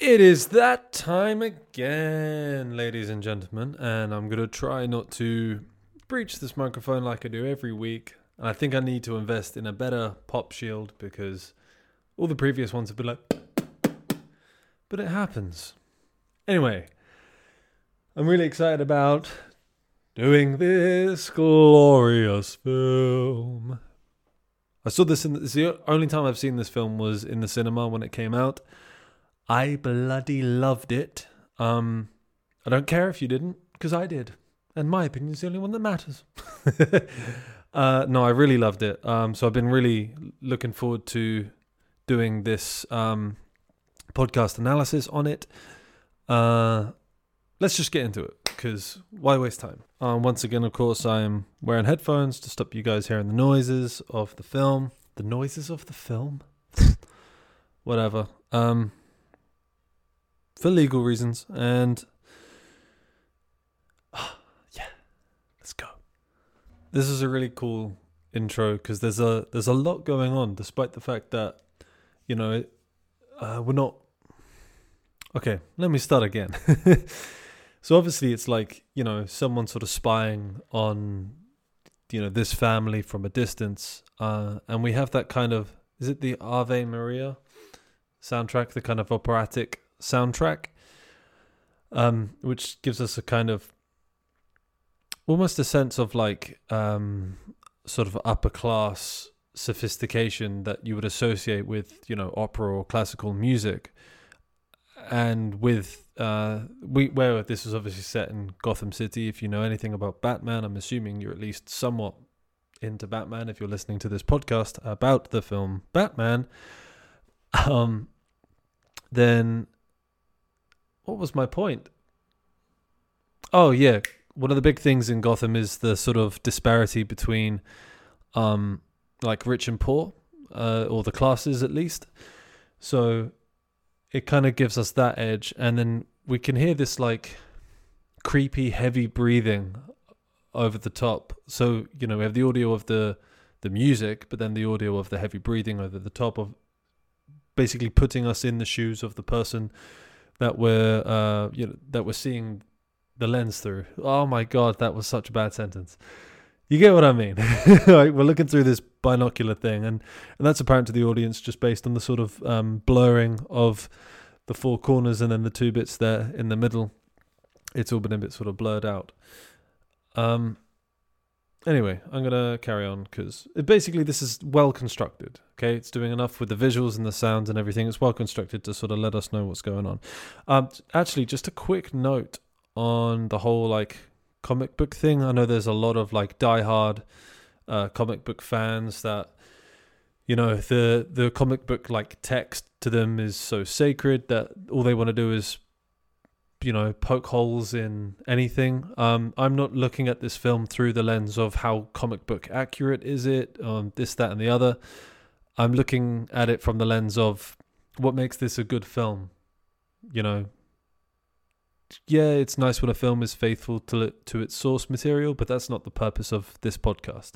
It is that time again, ladies and gentlemen, and I'm going to try not to breach this microphone like I do every week. And I think I need to invest in a better pop shield because all the previous ones have been like, but it happens. Anyway, I'm really excited about doing this glorious film. I saw this in the, the only time I've seen this film was in the cinema when it came out. I bloody loved it. Um, I don't care if you didn't, because I did, and my opinion is the only one that matters. uh, no, I really loved it. Um, so I've been really looking forward to doing this um, podcast analysis on it. Uh, let's just get into it, because why waste time? Um, once again, of course, I am wearing headphones to stop you guys hearing the noises of the film. The noises of the film? Whatever. Um, for legal reasons. And yeah, let's go. This is a really cool intro because there's a there's a lot going on, despite the fact that you know uh, we're not. Okay, let me start again. so obviously, it's like you know someone sort of spying on you know this family from a distance, uh, and we have that kind of is it the Ave Maria soundtrack, the kind of operatic soundtrack, um, which gives us a kind of almost a sense of like um, sort of upper class sophistication that you would associate with you know opera or classical music. And with uh we where this was obviously set in Gotham City if you know anything about Batman I'm assuming you're at least somewhat into Batman if you're listening to this podcast about the film Batman um then what was my point? Oh yeah, one of the big things in Gotham is the sort of disparity between, um, like rich and poor, uh, or the classes at least. So, it kind of gives us that edge, and then we can hear this like creepy, heavy breathing over the top. So you know we have the audio of the the music, but then the audio of the heavy breathing over the top of basically putting us in the shoes of the person that we're uh, you know that we're seeing the lens through. Oh my god, that was such a bad sentence. You get what I mean? like we're looking through this binocular thing, and and that's apparent to the audience just based on the sort of um, blurring of the four corners and then the two bits there in the middle. It's all been a bit sort of blurred out. Um, Anyway, I'm gonna carry on because basically this is well constructed. Okay, it's doing enough with the visuals and the sounds and everything. It's well constructed to sort of let us know what's going on. Um, actually, just a quick note on the whole like comic book thing. I know there's a lot of like diehard uh, comic book fans that you know the the comic book like text to them is so sacred that all they want to do is you know poke holes in anything. Um i'm not looking at this film through the lens of how comic book accurate is it um this that and the other. I'm looking at it from the lens of what makes this a good film you know. Yeah it's nice when a film is faithful to to its source material but that's not the purpose of this podcast.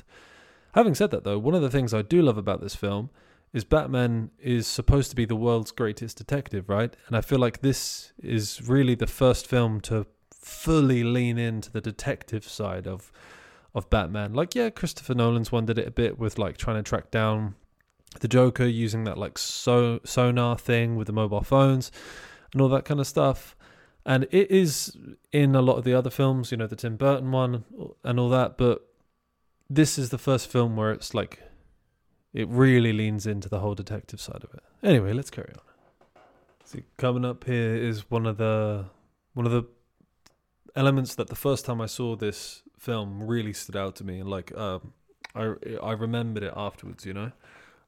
Having said that though one of the things i do love about this film is Batman is supposed to be the world's greatest detective, right? And I feel like this is really the first film to fully lean into the detective side of of Batman. Like, yeah, Christopher Nolan's one did it a bit with like trying to track down the Joker using that like so sonar thing with the mobile phones and all that kind of stuff. And it is in a lot of the other films, you know, the Tim Burton one and all that, but this is the first film where it's like it really leans into the whole detective side of it. Anyway, let's carry on. See, coming up here is one of the one of the elements that the first time I saw this film really stood out to me, and like um, I I remembered it afterwards. You know,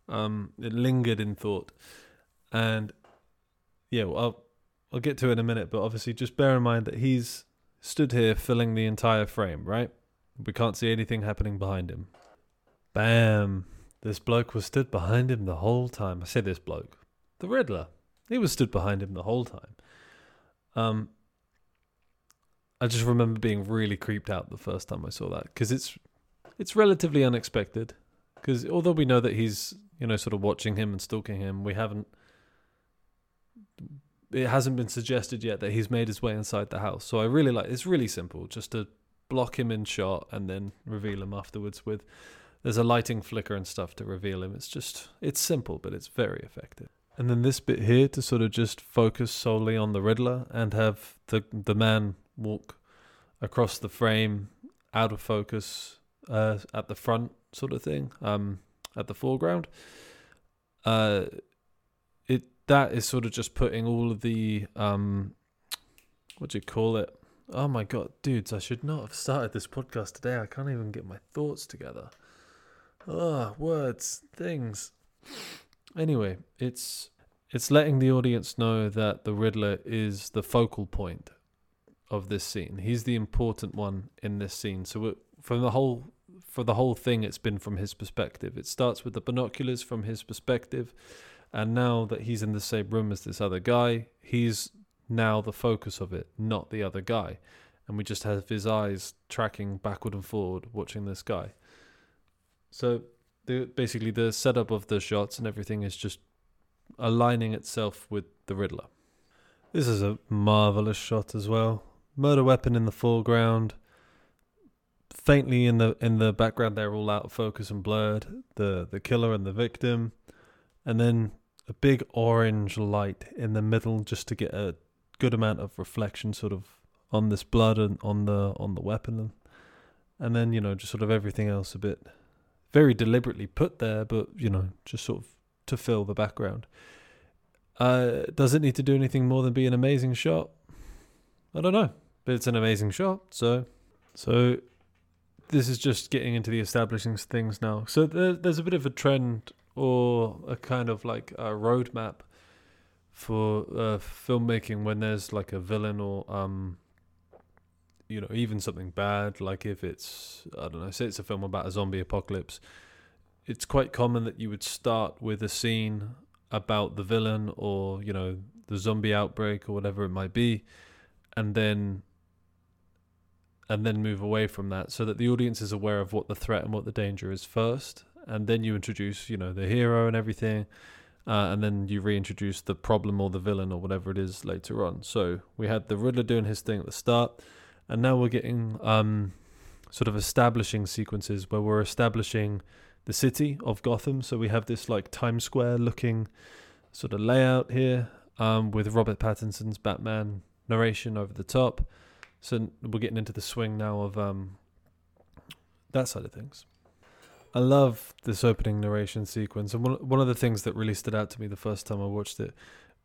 um, it lingered in thought, and yeah, well, I'll I'll get to it in a minute. But obviously, just bear in mind that he's stood here filling the entire frame, right? We can't see anything happening behind him. Bam. This bloke was stood behind him the whole time. I say this bloke, the Riddler. He was stood behind him the whole time. Um, I just remember being really creeped out the first time I saw that because it's it's relatively unexpected. Because although we know that he's you know sort of watching him and stalking him, we haven't it hasn't been suggested yet that he's made his way inside the house. So I really like it's really simple, just to block him in shot and then reveal him afterwards with there's a lighting flicker and stuff to reveal him. It's just it's simple, but it's very effective. And then this bit here to sort of just focus solely on the Riddler and have the the man walk across the frame out of focus uh, at the front sort of thing um, at the foreground uh, it that is sort of just putting all of the um, what do you call it oh my god dudes i should not have started this podcast today i can't even get my thoughts together oh words things anyway it's it's letting the audience know that the riddler is the focal point of this scene. He's the important one in this scene. So it, from the whole for the whole thing, it's been from his perspective. It starts with the binoculars from his perspective, and now that he's in the same room as this other guy, he's now the focus of it, not the other guy. And we just have his eyes tracking backward and forward, watching this guy. So the basically the setup of the shots and everything is just aligning itself with the Riddler. This is a marvelous shot as well murder weapon in the foreground. Faintly in the in the background, they're all out of focus and blurred. The the killer and the victim, and then a big orange light in the middle, just to get a good amount of reflection, sort of on this blood and on the on the weapon, and then you know just sort of everything else a bit very deliberately put there, but you know just sort of to fill the background. Uh, does it need to do anything more than be an amazing shot? I don't know but it's an amazing shot. So, so this is just getting into the establishing things now. So there, there's a bit of a trend or a kind of like a roadmap for uh, filmmaking when there's like a villain or um you know even something bad like if it's i don't know say it's a film about a zombie apocalypse it's quite common that you would start with a scene about the villain or you know the zombie outbreak or whatever it might be and then and then move away from that so that the audience is aware of what the threat and what the danger is first. And then you introduce you know the hero and everything uh, and then you reintroduce the problem or the villain or whatever it is later on. So we had the riddler doing his thing at the start and now we're getting um, sort of establishing sequences where we're establishing the city of gotham. So we have this like times square looking sort of layout here um, with robert pattinson's batman narration over the top. So we're getting into the swing now of um, that side of things. I love this opening narration sequence, and one one of the things that really stood out to me the first time I watched it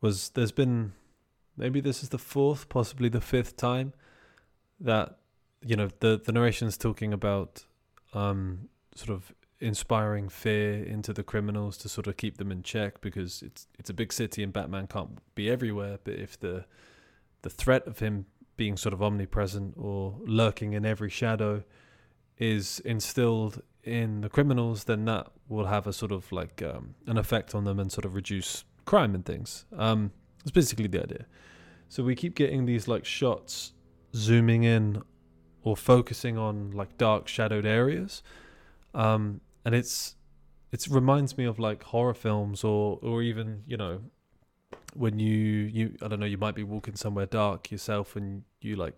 was there's been maybe this is the fourth, possibly the fifth time that you know the the narration's talking about um, sort of inspiring fear into the criminals to sort of keep them in check because it's it's a big city and Batman can't be everywhere, but if the the threat of him being sort of omnipresent or lurking in every shadow is instilled in the criminals, then that will have a sort of like um, an effect on them and sort of reduce crime and things. Um, that's basically the idea. So we keep getting these like shots zooming in or focusing on like dark shadowed areas, um, and it's it reminds me of like horror films or or even you know when you you I don't know you might be walking somewhere dark yourself and you like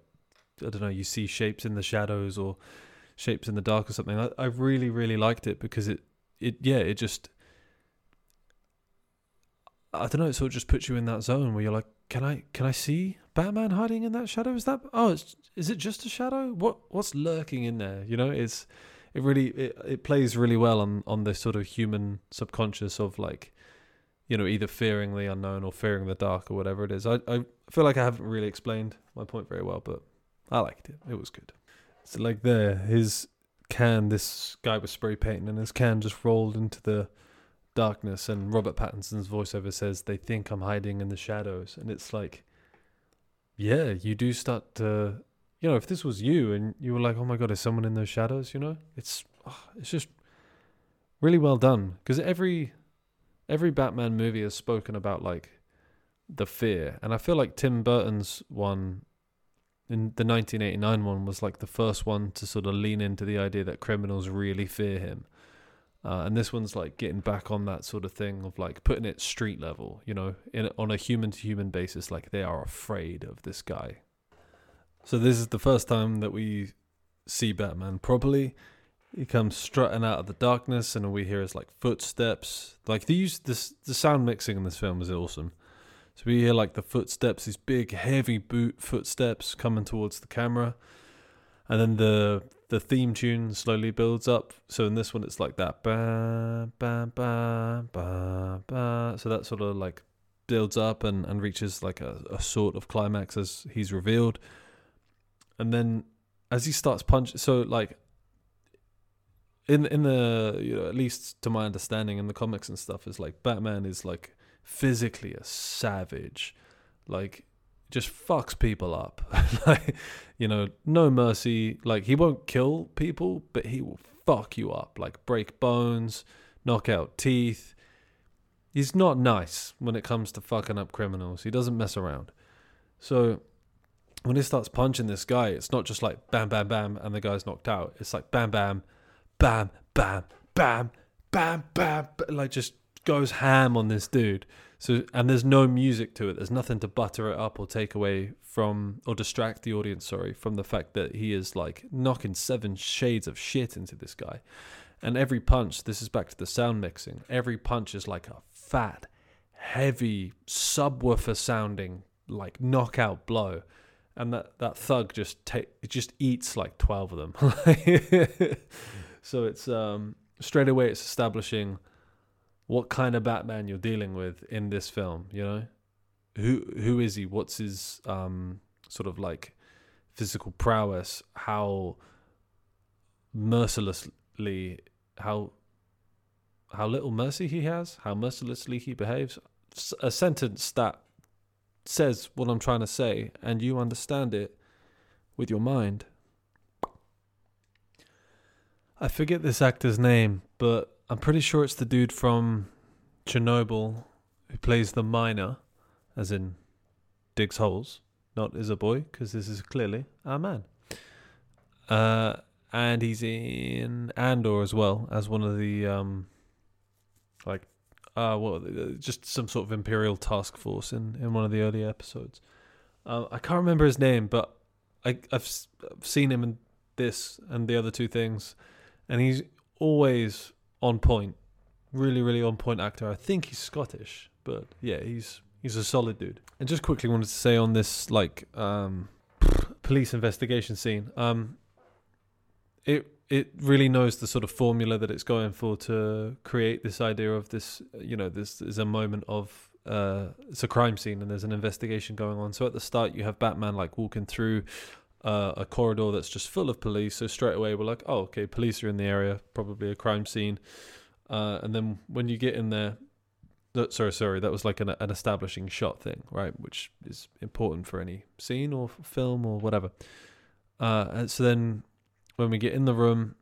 I don't know you see shapes in the shadows or shapes in the dark or something. I, I really really liked it because it it yeah it just I don't know it sort of just puts you in that zone where you're like can I can I see Batman hiding in that shadow? Is that oh is it just a shadow? What what's lurking in there? You know it's it really it, it plays really well on on this sort of human subconscious of like you know, either fearing the unknown or fearing the dark or whatever it is. I, I feel like I haven't really explained my point very well, but I liked it. It was good. So like there, his can, this guy was spray painting, and his can just rolled into the darkness. And Robert Pattinson's voiceover says they think I'm hiding in the shadows, and it's like, yeah, you do start to, you know, if this was you and you were like, oh my god, is someone in those shadows? You know, it's oh, it's just really well done because every every Batman movie has spoken about like the fear, and I feel like Tim Burton's one in the 1989 one was like the first one to sort of lean into the idea that criminals really fear him. Uh, and this one's like getting back on that sort of thing of like putting it street level, you know, in on a human to human basis. Like they are afraid of this guy. So this is the first time that we see Batman properly. He comes strutting out of the darkness, and all we hear is like footsteps. Like the use this the sound mixing in this film is awesome. So we hear like the footsteps, these big heavy boot footsteps coming towards the camera, and then the the theme tune slowly builds up. So in this one, it's like that. So that sort of like builds up and and reaches like a, a sort of climax as he's revealed, and then as he starts punch, so like in in the you know at least to my understanding in the comics and stuff is like Batman is like physically a savage, like just fucks people up, like you know no mercy. Like he won't kill people, but he will fuck you up, like break bones, knock out teeth. He's not nice when it comes to fucking up criminals. He doesn't mess around. So when he starts punching this guy, it's not just like bam, bam, bam, and the guy's knocked out. It's like bam, bam, bam, bam, bam, bam, bam, like just goes ham on this dude. So and there's no music to it. There's nothing to butter it up or take away from or distract the audience, sorry, from the fact that he is like knocking seven shades of shit into this guy. And every punch, this is back to the sound mixing. Every punch is like a fat, heavy subwoofer sounding like knockout blow. And that, that thug just ta- just eats like 12 of them. So it's um, straight away it's establishing what kind of Batman you're dealing with in this film. You know, who who is he? What's his um, sort of like physical prowess? How mercilessly how how little mercy he has? How mercilessly he behaves? A sentence that says what I'm trying to say, and you understand it with your mind. I forget this actor's name, but I'm pretty sure it's the dude from Chernobyl who plays the miner, as in digs holes, not is a boy, because this is clearly a man. Uh, and he's in Andor as well as one of the um, like uh, well, just some sort of imperial task force in in one of the early episodes. Uh, I can't remember his name, but I I've, I've seen him in this and the other two things and he's always on point. Really, really on point actor. I think he's Scottish, but yeah, he's he's a solid dude. And just quickly wanted to say on this like um, police investigation scene, um, it it really knows the sort of formula that it's going for to create this idea of this. You know, this is a moment of uh, it's a crime scene and there's an investigation going on. So at the start, you have Batman like walking through uh, a corridor that's just full of police. So straight away we're like, oh, okay, police are in the area, probably a crime scene. Uh, and then when you get in there, th- sorry, sorry, that was like an, an establishing shot thing, right? Which is important for any scene or film or whatever. Uh, and so then when we get in the room,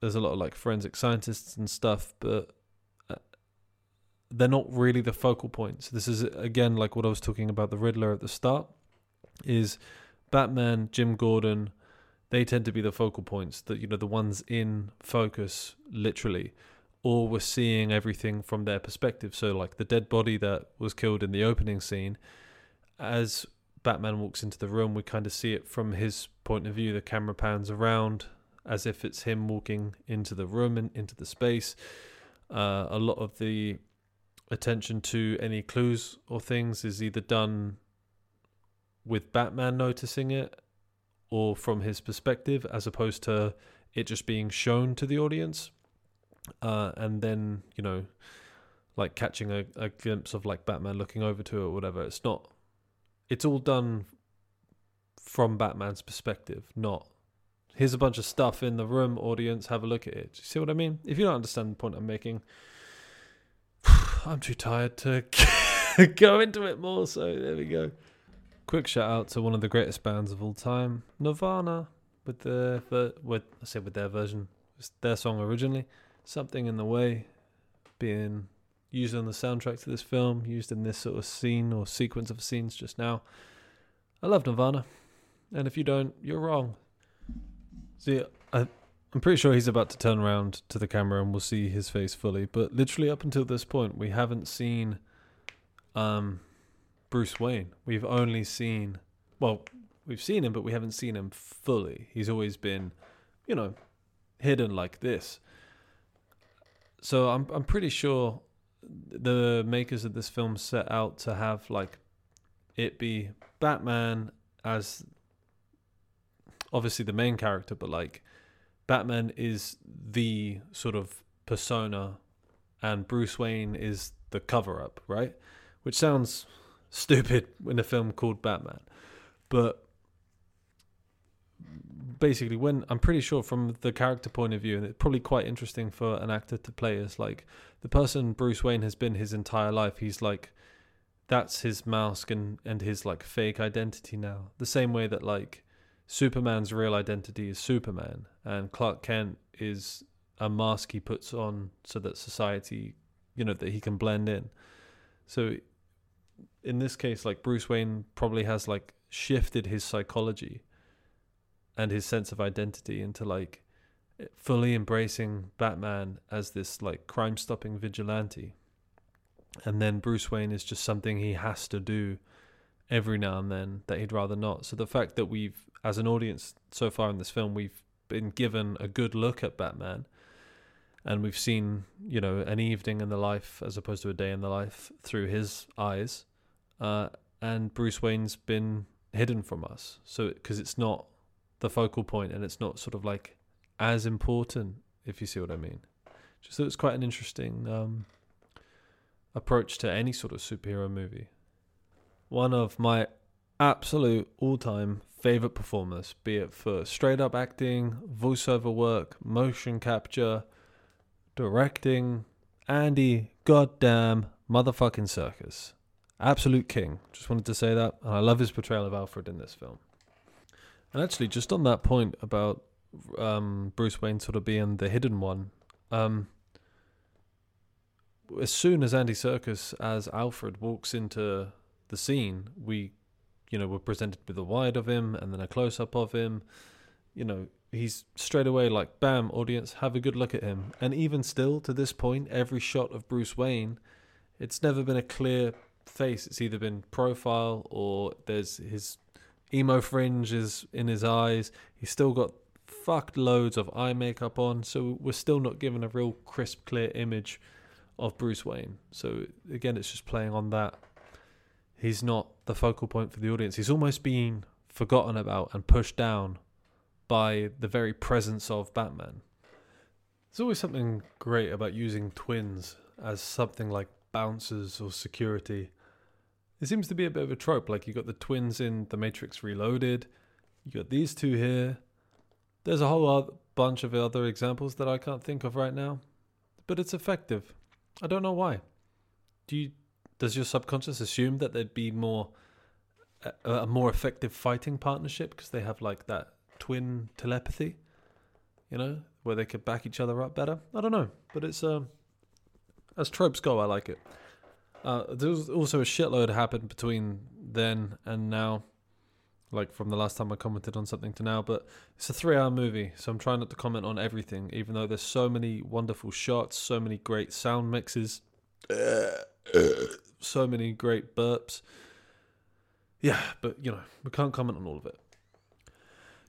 there's a lot of like forensic scientists and stuff, but uh, they're not really the focal points. This is again like what I was talking about the Riddler at the start. Is Batman, Jim Gordon, they tend to be the focal points that you know the ones in focus literally or we're seeing everything from their perspective. So like the dead body that was killed in the opening scene as batman walks into the room we kind of see it from his point of view. The camera pans around as if it's him walking into the room and into the space. Uh, a lot of the attention to any clues or things is either done with Batman noticing it or from his perspective as opposed to it just being shown to the audience? Uh, and then you know like catching a, a glimpse of like batman looking over to it or whatever. It's not it's all done from batman's perspective not here's a bunch of stuff in the room audience have a look at it. You see what i mean? If you don't understand the point i'm making i'm too tired to go into it more so there we go Quick shout out to one of the greatest bands of all time, Nirvana, with their with I say with their version, it's their song originally, "Something in the Way," being used on the soundtrack to this film, used in this sort of scene or sequence of scenes just now. I love Nirvana, and if you don't, you're wrong. See, I I'm pretty sure he's about to turn around to the camera and we'll see his face fully. But literally up until this point, we haven't seen um, Bruce Wayne. We've only seen, well, we've seen him, but we haven't seen him fully. He's always been, you know, hidden like this. So I'm I'm pretty sure the makers of this film set out to have like it be Batman as obviously the main character, but like Batman is the sort of persona and Bruce Wayne is the cover up, right? Which sounds stupid in a film called Batman. But basically when I'm pretty sure from the character point of view, and it's probably quite interesting for an actor to play as like the person Bruce Wayne has been his entire life. He's like that's his mask and and his like fake identity now. The same way that like Superman's real identity is Superman, and Clark Kent is a mask he puts on so that society, you know, that he can blend in. So in this case, like Bruce Wayne probably has like shifted his psychology and his sense of identity into like fully embracing Batman as this like crime stopping vigilante. And then Bruce Wayne is just something he has to do every now and then that he'd rather not. So the fact that we've, as an audience so far in this film, we've been given a good look at Batman and we've seen, you know, an evening in the life as opposed to a day in the life through his eyes. Uh, and Bruce Wayne's been hidden from us. So, because it's not the focal point and it's not sort of like as important, if you see what I mean. Just thought it's quite an interesting um, approach to any sort of superhero movie. One of my absolute all time favorite performers, be it for straight up acting, voiceover work, motion capture, directing, Andy goddamn motherfucking Serkis. Absolute king. Just wanted to say that. And I love his portrayal of Alfred in this film. And actually, just on that point about um, Bruce Wayne sort of being the hidden one, um, as soon as Andy Serkis as Alfred walks into the scene, we, you know, we're presented with a wide of him and then a close up of him. You know, he's straight away like, bam, audience, have a good look at him. And even still, to this point, every shot of Bruce Wayne, it's never been a clear face. It's either been profile or there's his emo fringe is in his eyes. He's still got fucked loads of eye makeup on, so we're still not given a real crisp, clear image of Bruce Wayne. So again, it's just playing on that. He's not the focal point for the audience. He's almost being forgotten about and pushed down by the very presence of Batman. There's always something great about using twins as something like bouncers or security it seems to be a bit of a trope. Like you got the twins in The Matrix Reloaded, you got these two here. There's a whole bunch of other examples that I can't think of right now, but it's effective. I don't know why. Do you? Does your subconscious assume that there'd be more a, a more effective fighting partnership because they have like that twin telepathy, you know, where they could back each other up better? I don't know, but it's um, as tropes go, I like it. Uh, there was also a shitload happened between then and now, like from the last time I commented on something to now. But it's a three-hour movie, so I'm trying not to comment on everything, even though there's so many wonderful shots, so many great sound mixes, so many great burps. Yeah, but you know we can't comment on all of it.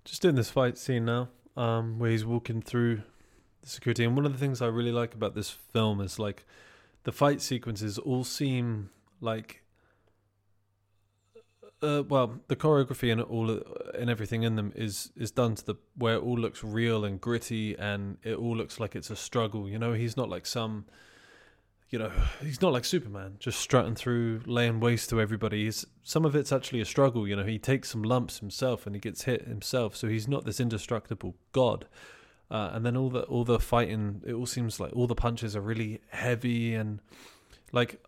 Just in this fight scene now, um, where he's walking through the security, and one of the things I really like about this film is like the fight sequences all seem like uh, well, the choreography and all and everything in them is is done to the where it all looks real and gritty, and it all looks like it's a struggle. You know, he's not like some, you know, he's not like Superman, just strutting through, laying waste to everybody. He's, some of it's actually a struggle. You know, he takes some lumps himself and he gets hit himself, so he's not this indestructible god. Uh, and then all the all the fighting, it all seems like all the punches are really heavy and like.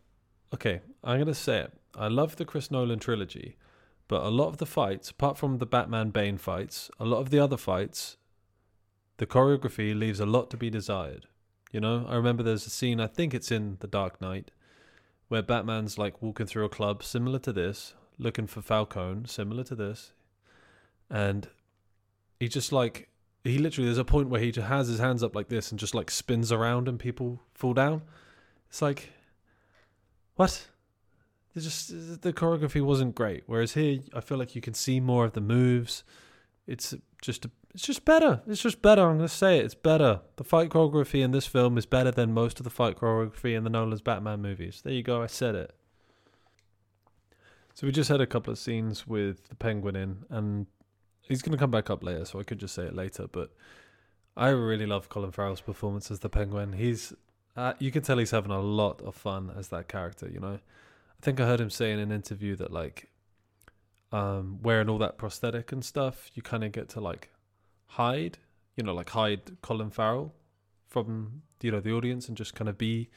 Okay, I'm gonna say it. I love the Chris Nolan trilogy, but a lot of the fights, apart from the Batman Bane fights, a lot of the other fights, the choreography leaves a lot to be desired. You know, I remember there's a scene, I think it's in The Dark Knight, where Batman's like walking through a club similar to this, looking for Falcone, similar to this, and he just like he literally there's a point where he just has his hands up like this and just like spins around and people fall down. It's like, what? It's just the choreography wasn't great. Whereas here, I feel like you can see more of the moves. It's just it's just better. It's just better. I'm gonna say it. It's better. The fight choreography in this film is better than most of the fight choreography in the Nolan's Batman movies. There you go. I said it. So we just had a couple of scenes with the Penguin in, and he's going to come back up later, so I could just say it later. But I really love Colin Farrell's performance as the Penguin. He's uh, you can tell he's having a lot of fun as that character. You know, I think I heard him say in an interview that like um, wearing all that prosthetic and stuff, you kind of get to like hide, you know, like hide Colin Farrell from you know the audience and just kind of be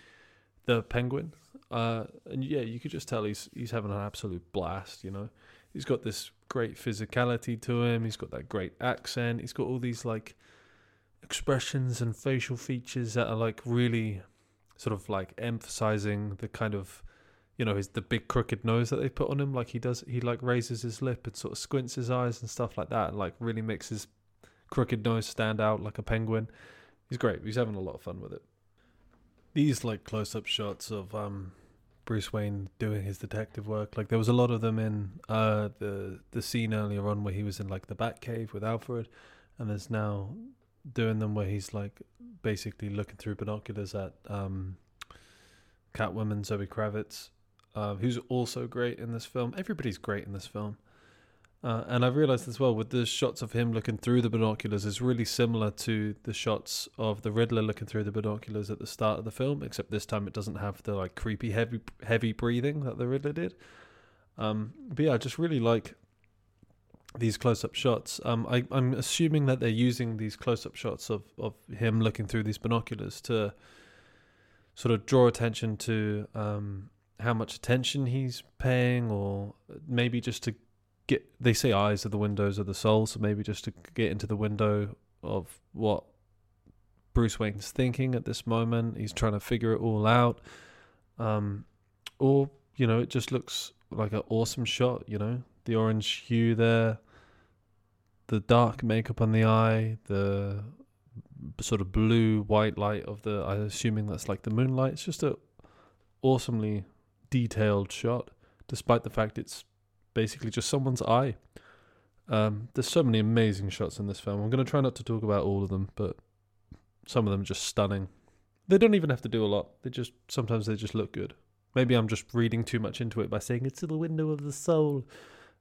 the Penguin. Uh, and yeah, you could just tell he's he's having an absolute blast. You know, he's got this great physicality to him. He's got that great accent. He's got all these like expressions and facial features that are like really sort of like emphasizing the kind of you know his the big crooked nose that they put on him like he does he like raises his lip and sort of squints his eyes and stuff like that and like really makes his crooked nose stand out like a penguin he's great he's having a lot of fun with it these like close up shots of um Bruce Wayne doing his detective work. Like there was a lot of them in uh, the the scene earlier on where he was in like the Batcave with Alfred, and there's now doing them where he's like basically looking through binoculars at um, Catwoman Zoe Kravitz, uh, who's also great in this film. Everybody's great in this film. Uh, and I realized as well with the shots of him looking through the binoculars is really similar to the shots of the Riddler looking through the binoculars at the start of the film, except this time it doesn't have the like creepy heavy heavy breathing that the Riddler did. Um, but yeah, I just really like these close up shots. Um, I, I'm assuming that they're using these close up shots of, of him looking through these binoculars to sort of draw attention to um, how much attention he's paying, or maybe just to get they say eyes are the windows of the soul, so maybe just to get into the window of what Bruce Wayne's thinking at this moment. He's trying to figure it all out. Um, or, you know, it just looks like an awesome shot, you know, the orange hue there, the dark makeup on the eye, the sort of blue white light of the I'm assuming that's like the moonlight. It's just a awesomely detailed shot, despite the fact it's basically just someone's eye. Um, there's so many amazing shots in this film. I'm going to try not to talk about all of them, but some of them are just stunning. They don't even have to do a lot. They just sometimes they just look good. Maybe I'm just reading too much into it by saying it's the window of the soul,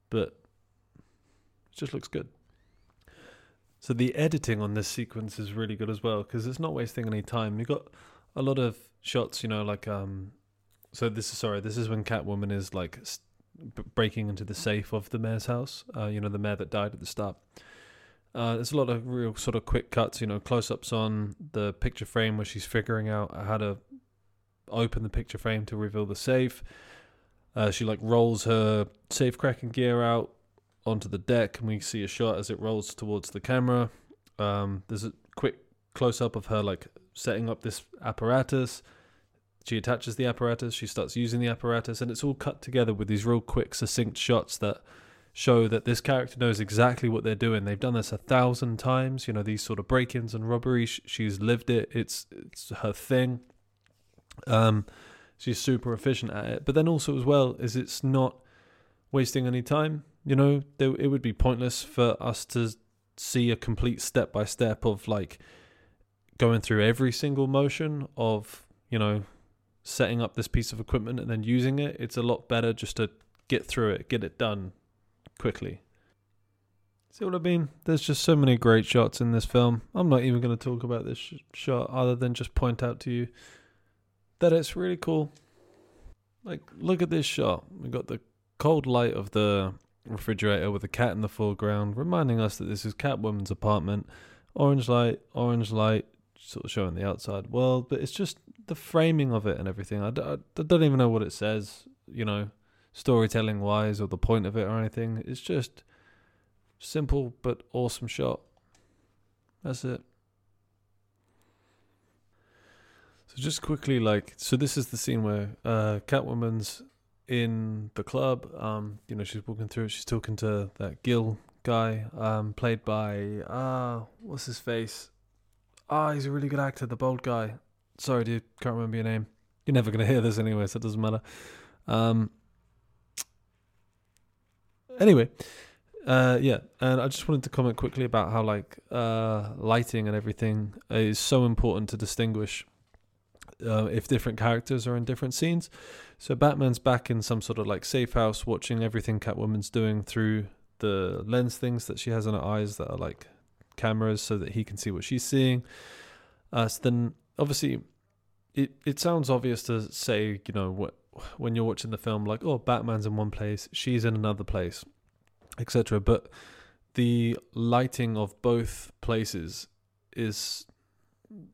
but it just looks good. So the editing on this sequence is really good as well because it's not wasting any time. You got a lot of shots, you know, like um. So this is sorry. This is when Catwoman is like b- breaking into the safe of the mayor's house. Uh, you know, the mayor that died at the start. Uh, there's a lot of real sort of quick cuts, you know, close ups on the picture frame where she's figuring out how to open the picture frame to reveal the safe. Uh, she like rolls her safe cracking gear out onto the deck, and we see a shot as it rolls towards the camera. Um, there's a quick close up of her like setting up this apparatus. She attaches the apparatus, she starts using the apparatus, and it's all cut together with these real quick, succinct shots that show that this character knows exactly what they're doing. They've done this a thousand times, you know, these sort of break ins and robberies. She's lived it, it's, it's her thing. Um, she's super efficient at it. But then also, as well, is it's not wasting any time. You know, there, it would be pointless for us to see a complete step by step of like going through every single motion of, you know, setting up this piece of equipment and then using it, it's a lot better just to get through it, get it done quickly. See what I mean? There's just so many great shots in this film. I'm not even going to talk about this sh- shot other than just point out to you that it's really cool. Like, look at this shot. We got the cold light of the refrigerator with a cat in the foreground, reminding us that this is Catwoman's apartment. Orange light, orange light, sort of showing the outside world, but it's just the framing of it and everything. I, d- I don't even know what it says, you know, storytelling wise or the point of it or anything. It's just simple but awesome shot. That's it. So just quickly, like, so this is the scene where uh, Catwoman's in the club. Um, you know, she's walking through. She's talking to that Gil guy, um, played by uh what's his face? Ah, he's a really good actor, the bald guy. Sorry, dude, can't remember your name. You're never gonna hear this anyway, so it doesn't matter. Um. Anyway, uh, yeah, and I just wanted to comment quickly about how like uh, lighting and everything is so important to distinguish uh, if different characters are in different scenes. So Batman's back in some sort of like safe house, watching everything Catwoman's doing through the lens things that she has in her eyes that are like cameras, so that he can see what she's seeing. Uh, so then, obviously, it it sounds obvious to say, you know, what when you're watching the film, like, oh, Batman's in one place, she's in another place etc. But the lighting of both places is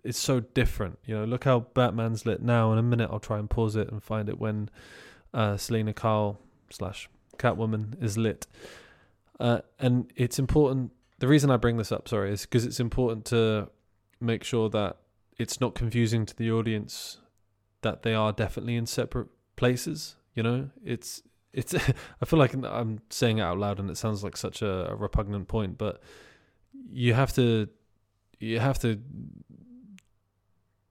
it's so different. You know, look how Batman's lit now. In a minute, I'll try and pause it and find it when uh, Selina Kyle slash Catwoman is lit. Uh, and it's important. The reason I bring this up, sorry, is because it's important to make sure that it's not confusing to the audience that they are definitely in separate places. You know, it's it's I feel like I'm saying it out loud and it sounds like such a, a repugnant point, but you have to you have to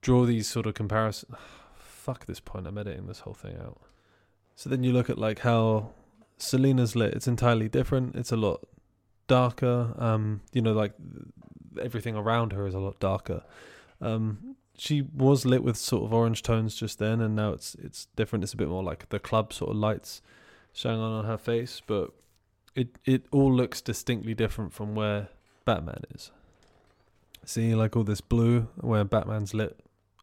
draw these sort of comparisons. Fuck this point. I'm editing this whole thing out. So then you look at like how Selina's lit. It's entirely different. It's a lot darker. Um, you know, like everything around her is a lot darker. Um, she was lit with sort of orange tones just then, and now it's it's different. It's a bit more like the club sort of lights showing on on her face, but it it all looks distinctly different from where Batman is. See, like all this blue, where Batman's lit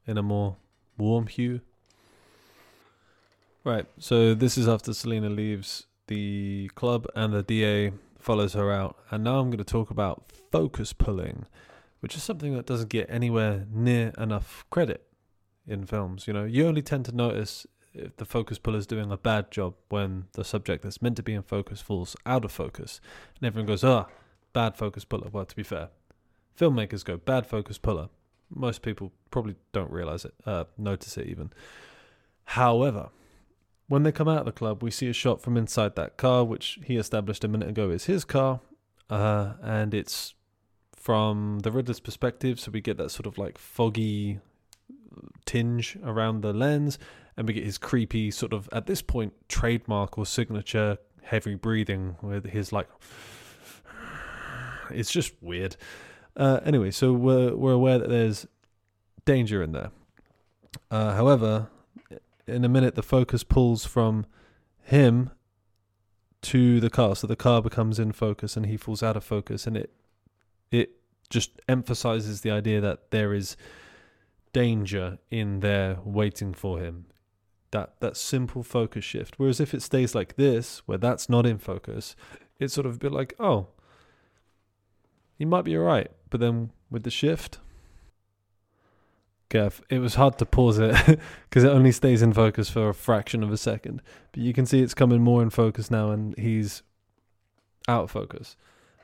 in a more warm hue. Right, so this is after Selina leaves the club and the DA follows her out. And now I'm going to talk about focus pulling, which is something that doesn't get anywhere near enough credit in films. You know, you only tend to notice if the focus puller is doing a bad job when the subject that's meant to be in focus falls out of focus. And everyone goes, ah, bad focus puller. Well, to be fair, filmmakers go, bad focus puller. Most people probably don't realize it, uh, notice it even. However, when they come out of the club, we see a shot from inside that car, which he established a minute ago is his car, uh, and it's from the Riddler's perspective, so we get that sort of like foggy tinge around the lens, and we get his creepy sort of at this point trademark or signature heavy breathing with his like it's just weird. Uh, anyway so we're we're aware that there's danger in there. Uh, however in a minute the focus pulls from him to the car. So the car becomes in focus and he falls out of focus and it it just emphasizes the idea that there is danger in there waiting for him that that simple focus shift. Whereas if it stays like this, where that's not in focus, it's sort of a bit like, oh, he might be alright. But then with the shift, Gav, it was hard to pause it because it only stays in focus for a fraction of a second. But you can see it's coming more in focus now, and he's out of focus.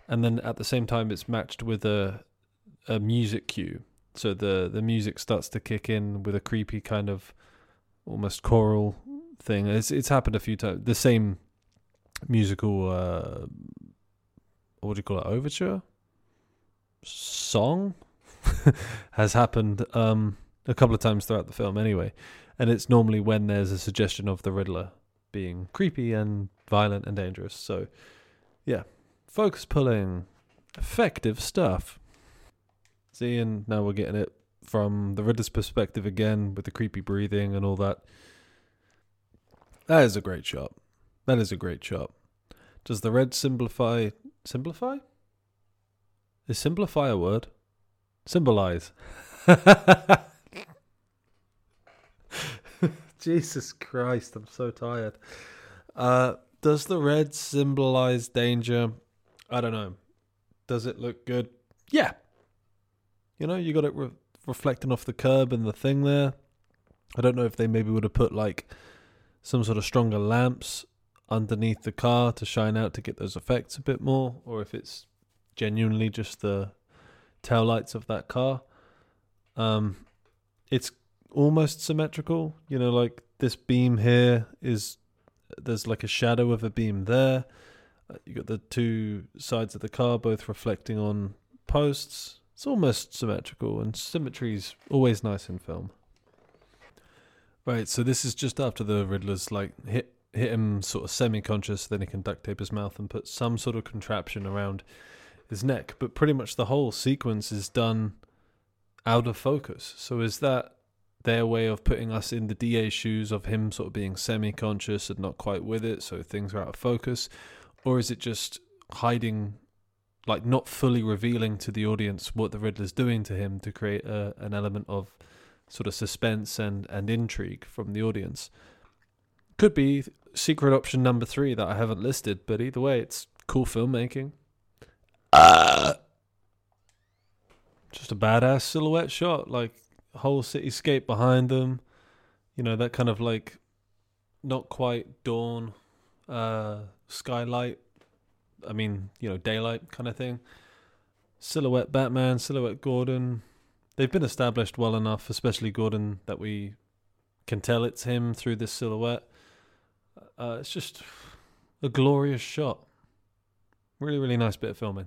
And then at the same time, it's matched with a a music cue. So the the music starts to kick in with a creepy kind of almost choral thing. It's it's happened a few times. The same musical, uh, what do you call it, overture song has happened um, a couple of times throughout the film. Anyway, and it's normally when there's a suggestion of the Riddler being creepy and violent and dangerous. So, yeah, focus pulling, effective stuff. See, and now we're getting it from the Riddler's perspective again with the creepy breathing and all that. That is a great shot. That is a great shot. Does the red simplify simplify? Is simplify a word? Symbolize. Jesus Christ, I'm so tired. Uh, does the red symbolize danger? I don't know. Does it look good? Yeah. You know, you got it re- reflecting off the curb and the thing there. I don't know if they maybe would have put like some sort of stronger lamps underneath the car to shine out to get those effects a bit more, or if it's genuinely just the tail lights of that car. Um, it's almost symmetrical, you know, like this beam here is there's like a shadow of a beam there. You got the two sides of the car both reflecting on posts. It's almost symmetrical, and symmetry's always nice in film. Right, so this is just after the Riddler's like hit hit him sort of semi-conscious, then he can duct tape his mouth and put some sort of contraption around his neck. But pretty much the whole sequence is done out of focus. So is that their way of putting us in the DA shoes of him sort of being semi-conscious and not quite with it, so things are out of focus, or is it just hiding, like not fully revealing to the audience what the Riddler's doing to him to create a, an element of sort of suspense and and intrigue from the audience? Could be secret option number three that I haven't listed, but either way, it's cool filmmaking. Uh, just a badass silhouette shot, like whole cityscape behind them. You know that kind of like not quite dawn, uh, skylight. I mean, you know, daylight kind of thing. Silhouette Batman, silhouette Gordon. They've been established well enough, especially Gordon, that we can tell it's him through this silhouette. Uh, it's just a glorious shot. Really, really nice bit of filming.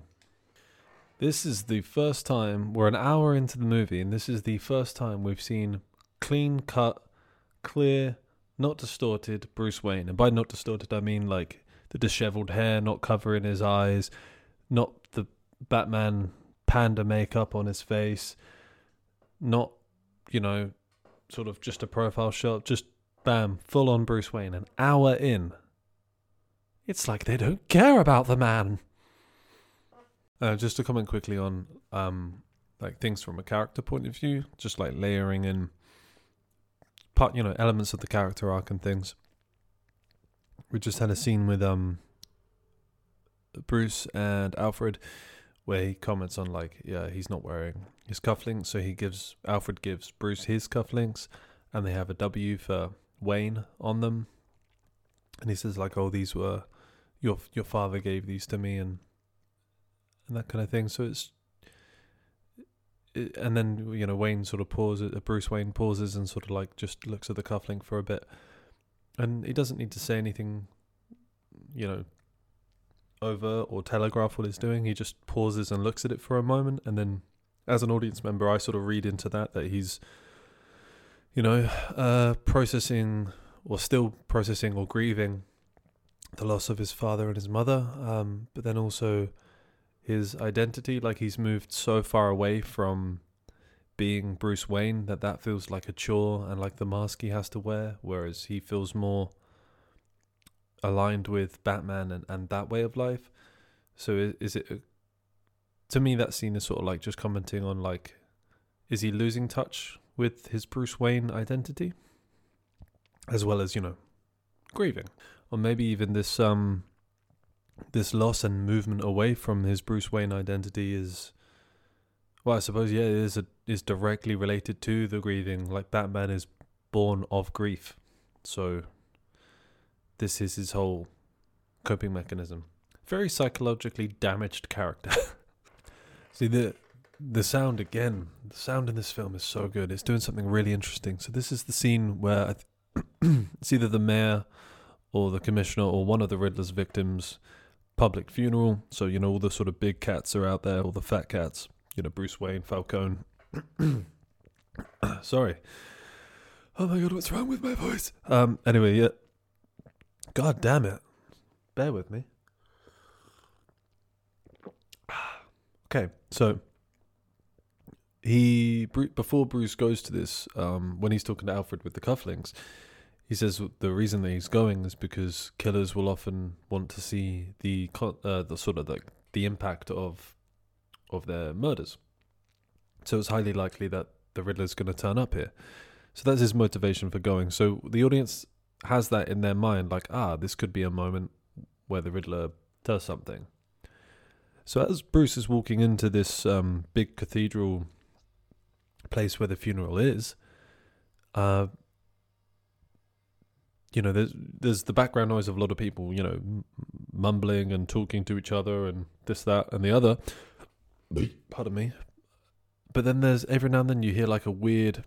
This is the first time we're an hour into the movie, and this is the first time we've seen clean cut, clear, not distorted Bruce Wayne. And by not distorted, I mean like the disheveled hair not covering his eyes, not the Batman panda makeup on his face, not, you know, sort of just a profile shot, just bam, full on Bruce Wayne. An hour in. It's like they don't care about the man. Uh, just to comment quickly on um, like things from a character point of view, just like layering in part, you know, elements of the character arc and things. We just had a scene with um Bruce and Alfred where he comments on like, yeah, he's not wearing his cufflinks, so he gives Alfred gives Bruce his cufflinks, and they have a W for Wayne on them, and he says like, oh, these were your your father gave these to me, and and that kind of thing. So it's, it, and then you know Wayne sort of pauses. Bruce Wayne pauses and sort of like just looks at the cufflink for a bit, and he doesn't need to say anything, you know, over or telegraph what he's doing. He just pauses and looks at it for a moment, and then, as an audience member, I sort of read into that that he's, you know, uh, processing or still processing or grieving the loss of his father and his mother, um, but then also his identity. Like he's moved so far away from being Bruce Wayne that that feels like a chore and like the mask he has to wear, whereas he feels more aligned with Batman and, and that way of life. So is, is it? A, to me, that scene is sort of like just commenting on like, is he losing touch with his Bruce Wayne identity, as well as you know, grieving, or maybe even this um this loss and movement away from his Bruce Wayne identity is well, I suppose yeah, it is a, is directly related to the grieving. Like Batman is born of grief, so this is his whole coping mechanism. Very psychologically damaged character. See the the sound again. The sound in this film is so good. It's doing something really interesting. So this is the scene where th- it's either the mayor or the commissioner or one of the Riddler's victims public funeral. So, you know, all the sort of big cats are out there, all the fat cats, you know, Bruce Wayne, Falcone. Sorry. Oh my god, what's wrong with my voice? Um, anyway, yeah. God damn it. Bear with me. Okay, so he before Bruce goes to this, um, when he's talking to Alfred with the cufflinks, he says the reason that he's going is because killers will often want to see the uh, the sort of the the impact of of their murders. So it's highly likely that the Riddler's going to turn up here. So that's his motivation for going. So the audience has that in their mind, like, ah, this could be a moment where the Riddler does something. So as Bruce is walking into this um, big cathedral place where the funeral is, uh, you know, there's there's the background noise of a lot of people, you know, mumbling and talking to each other and this, that, and the other. Pardon me. But then there's every now and then you hear like a weird,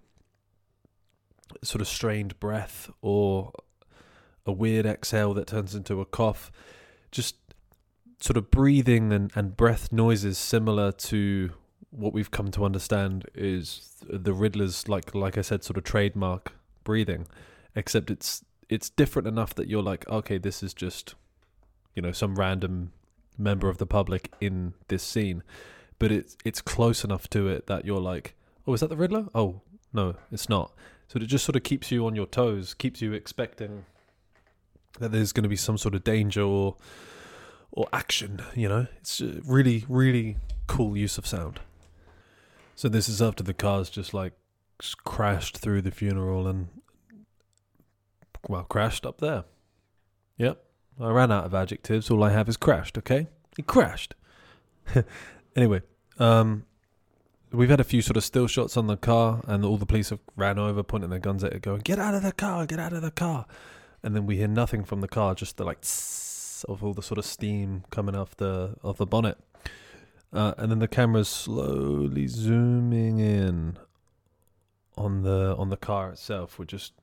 sort of strained breath or a weird exhale that turns into a cough. Just sort of breathing and, and breath noises similar to what we've come to understand is the Riddler's like like I said sort of trademark breathing except it's it's different enough that you're like okay this is just you know some random member of the public in this scene but it's it's close enough to it that you're like oh is that the Riddler oh no it's not so it just sort of keeps you on your toes keeps you expecting that there's going to be some sort of danger or or action you know it's really really cool use of sound so this is after the car's just like crashed through the funeral and well crashed up there. Yep, I ran out of adjectives. All I have is crashed. Okay, it crashed. anyway, um, we've had a few sort of still shots on the car, and all the police have ran over, pointing their guns at it, going, "Get out of the car! Get out of the car!" And then we hear nothing from the car, just the like of all the sort of steam coming off the off the bonnet. Uh, and then the camera's slowly zooming in on the on the car itself, which just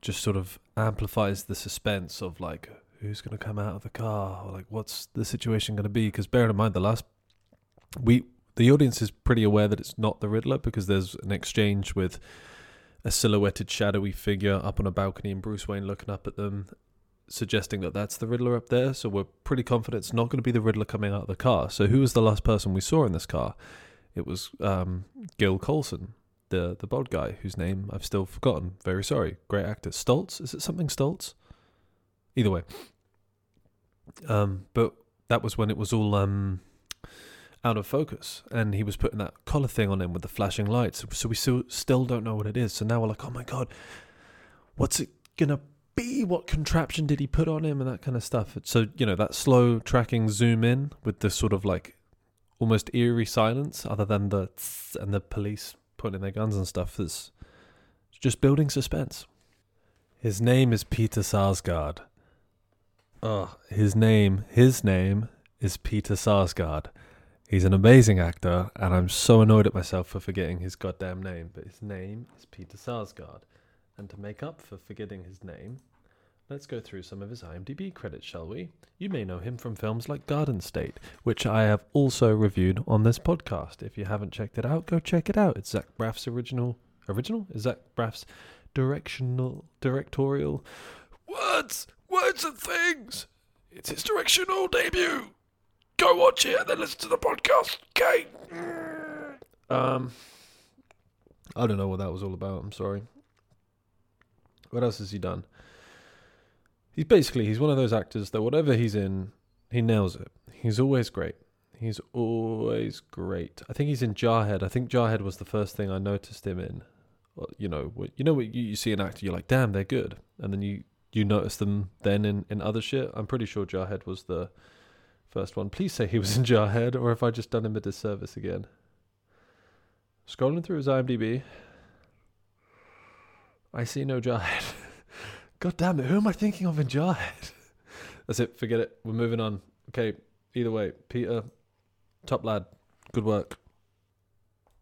just sort of amplifies the suspense of like who's going to come out of the car, or like what's the situation going to be. Because bear in mind, the last we the audience is pretty aware that it's not the Riddler because there's an exchange with a silhouetted shadowy figure up on a balcony and Bruce Wayne looking up at them suggesting that that's the Riddler up there. So we're pretty confident it's not going to be the Riddler coming out of the car. So who was the last person we saw in this car? It was um, Gil Colson, the the bald guy whose name I've still forgotten. Very sorry. Great actor. Stoltz. Is it something Stoltz? Either way. Um, but that was when it was all um, out of focus, and he was putting that collar thing on him with the flashing lights. So we still still don't know what it is. So now we're like, oh my god, what's it gonna be? What contraption did he put on him and that kind of stuff? So, you know, that slow tracking zoom in with the sort of like almost eerie silence, other than the and the police putting their guns and stuff, is just building suspense. His name is Peter Sarsgaard. Oh, his name, his name is Peter Sarsgaard. He's an amazing actor, and I'm so annoyed at myself for forgetting his goddamn name. But his name is Peter Sarsgaard. And to make up for forgetting his name, let's go through some of his IMDb credits, shall we? You may know him from films like Garden State, which I have also reviewed on this podcast. If you haven't checked it out, go check it out. It's Zach Braff's original. Original? Is Zach Braff's directional, directorial. Words! Words and things! It's his directional debut! Go watch it and then listen to the podcast, okay? Um. I don't know what that was all about, I'm sorry. What else has he done? He's basically he's one of those actors that whatever he's in, he nails it. He's always great. He's always great. I think he's in Jarhead. I think Jarhead was the first thing I noticed him in. You know, you know what you, see an actor, you're like, damn, they're good, and then you you notice them then in in other shit. I'm pretty sure Jarhead was the first one. Please say he was in Jarhead, or have I just done him a disservice again. Scrolling through his IMDb, I see no Jarhead. God damn it, who am I thinking of in Jarhead? That's it, forget it. We're moving on. Okay, either way, Peter, top lad, good work.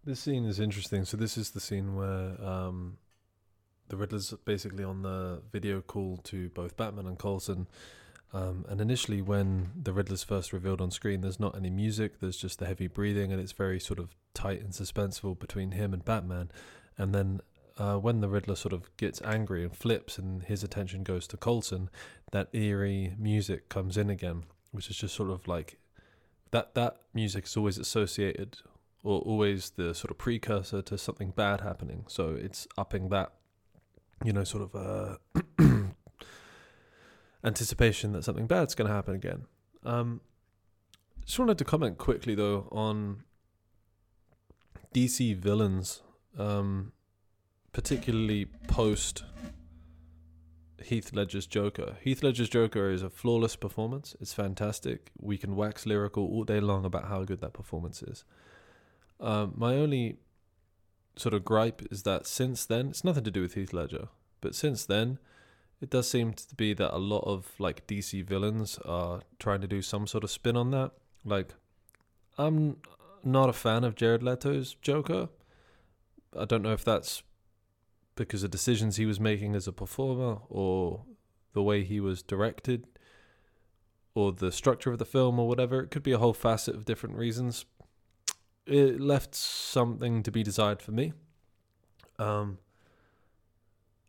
This scene is interesting. So this is the scene where um, the Riddler's basically on the video call to both Batman and Colson. Um, and initially, when the Riddler's first revealed on screen, there's not any music. There's just the heavy breathing, and it's very sort of tight and suspenseful between him and Batman. And then uh, when the Riddler sort of gets angry and flips and his attention goes to Colson, that eerie music comes in again, which is just sort of like that. That music is always associated or always the sort of precursor to something bad happening. So it's upping that, you know, sort of uh, anticipation that something bad's going to happen again. Um, just wanted to comment quickly though on DC villains. Um, particularly post Heath Ledger's Joker. Heath Ledger's Joker is a flawless performance. It's fantastic. We can wax lyrical all day long about how good that performance is. Um, my only sort of gripe is that since then, it's nothing to do with Heath Ledger, but since then, it does seem to be that a lot of like DC villains are trying to do some sort of spin on that. Like, I'm not a fan of Jared Leto's Joker. I don't know if that's because of decisions he was making as a performer or the way he was directed or the structure of the film or whatever. It could be a whole facet of different reasons. It left something to be desired for me. Um,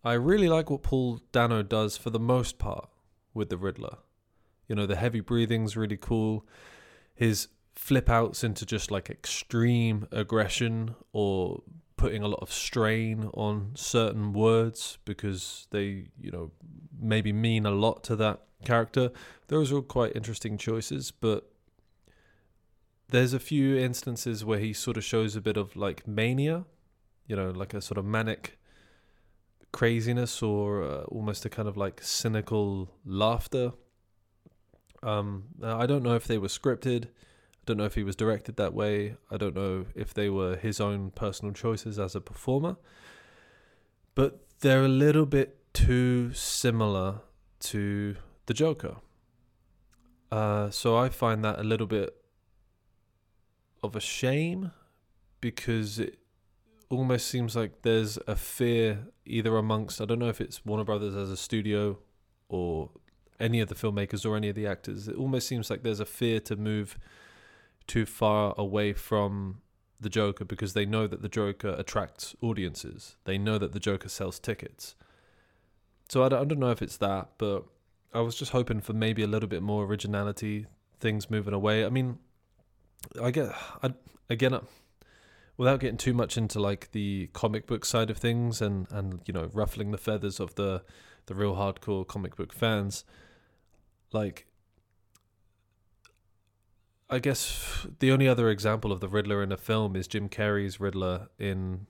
I really like what Paul Dano does for the most part with the Riddler. You know, the heavy breathing's really cool. His flip outs into just like extreme aggression or putting a lot of strain on certain words because they, you know, maybe mean a lot to that character. Those are all quite interesting choices, but there's a few instances where he sort of shows a bit of like mania, you know, like a sort of manic craziness or uh, almost a kind of like cynical laughter. Um, I don't know if they were scripted. I don't know if he was directed that way. I don't know if they were his own personal choices as a performer. But they're a little bit too similar to the Joker. Uh, so I find that a little bit of a shame because it almost seems like there's a fear either amongst I don't know if it's Warner Brothers as a studio or any of the filmmakers or any of the actors. It almost seems like there's a fear to move too far away from the Joker because they know that the Joker attracts audiences. They know that the Joker sells tickets. So I don't, I don't know if it's that, but I was just hoping for maybe a little bit more originality, things moving away. I mean, I get, I again, without getting too much into like the comic book side of things and and you know ruffling the feathers of the the real hardcore comic book fans, like I guess the only other example of the Riddler in a film is Jim Carrey's Riddler in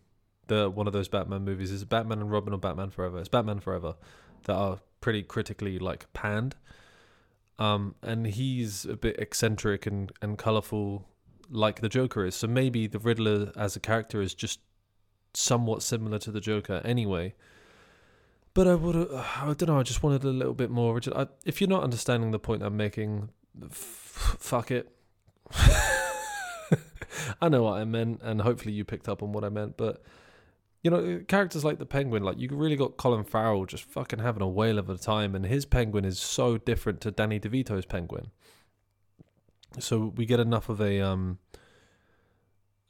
the one of those Batman movies. Is Batman and Robin or Batman Forever? It's Batman Forever that are pretty critically like panned. Um, and he's a bit eccentric and, and colorful like the Joker is. So maybe the Riddler as a character is just somewhat similar to the Joker anyway. But I would, uh, I don't know. I just wanted a little bit more. I, if you're not understanding the point I'm making, f- fuck it. I know what I meant, and hopefully you picked up on what I meant. But you know, characters like the Penguin, like you really got Colin Farrell just fucking having a whale of a time, and his Penguin is so different to Danny DeVito's Penguin. So we get enough of a um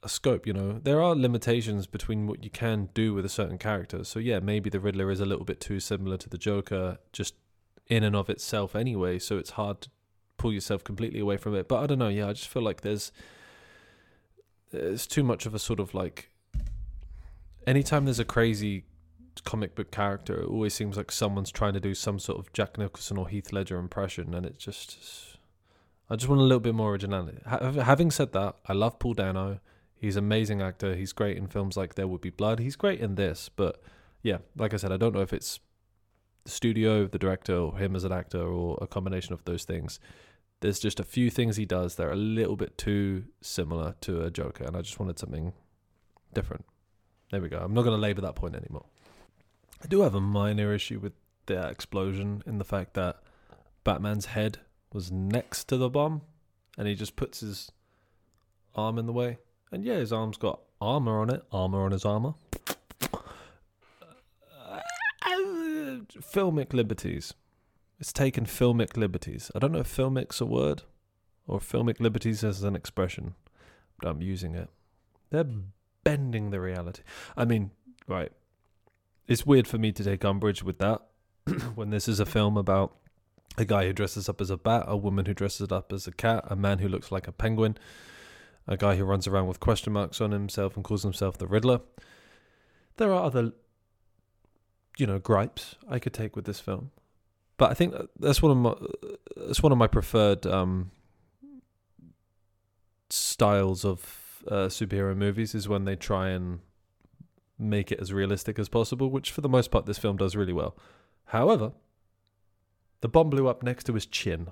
a scope, you know. There are limitations between what you can do with a certain character. So yeah, maybe the Riddler is a little bit too similar to the Joker, just in and of itself anyway. So it's hard to pull yourself completely away from it. But I don't know. Yeah, I just feel like there's there's too much of a sort of like anytime there's a crazy comic book character, it always seems like someone's trying to do some sort of Jack Nicholson or Heath Ledger impression, and it just. I just want a little bit more originality. having said that, I love Paul Dano. He's an amazing actor. He's great in films like There Would Be Blood. He's great in this, but yeah, like I said, I don't know if it's the studio, the director, or him as an actor, or a combination of those things. There's just a few things he does that are a little bit too similar to a Joker, and I just wanted something different. There we go. I'm not going to labour that point anymore. I do have a minor issue with the explosion in the fact that Batman's head was next to the bomb and he just puts his arm in the way. And yeah, his arm's got armor on it, armor on his armor. filmic liberties. It's taken filmic liberties. I don't know if filmic's a word or filmic liberties as an expression, but I'm using it. They're bending the reality. I mean, right. It's weird for me to take umbrage with that when this is a film about a guy who dresses up as a bat, a woman who dresses up as a cat, a man who looks like a penguin, a guy who runs around with question marks on himself and calls himself the Riddler. There are other, you know, gripes I could take with this film, but I think that's one of my that's one of my preferred um, styles of uh, superhero movies is when they try and make it as realistic as possible, which for the most part this film does really well. However, the bomb blew up next to his chin.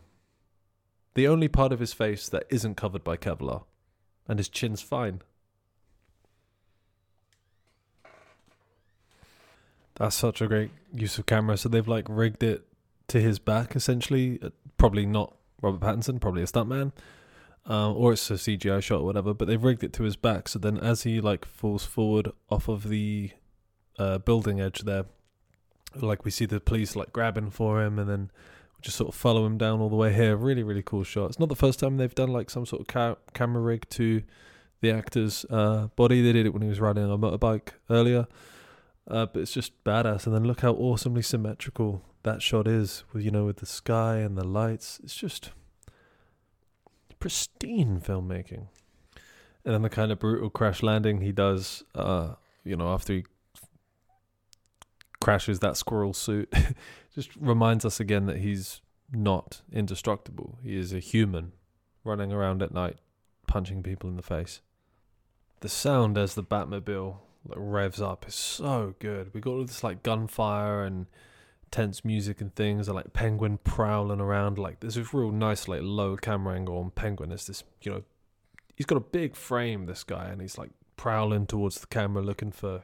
The only part of his face that isn't covered by Kevlar. And his chin's fine. That's such a great use of camera. So they've like rigged it to his back essentially. Uh, probably not Robert Pattinson, probably a stuntman. Um, or it's a CGI shot or whatever, but they've rigged it to his back. So then as he like falls forward off of the uh, building edge there, like we see the police like grabbing for him and then just sort of follow him down all the way here. Really, really cool shot. It's not the first time they've done like some sort of ca- camera rig to the actor's uh, body. They did it when he was riding on a motorbike earlier. Uh, but it's just badass. And then look how awesomely symmetrical that shot is, with you know, with the sky and the lights. It's just pristine filmmaking. And then the kind of brutal crash landing he does, uh, you know, after he crashes that squirrel suit, just reminds us again that he's not indestructible. He is a human running around at night, punching people in the face. The sound as the Batmobile like revs up is so good. We got all this like gunfire and tense music and things, and like Penguin prowling around. Like there's this real nice like low camera angle on Penguin. It's this you know, he's got a big frame, this guy, and he's like prowling towards the camera looking for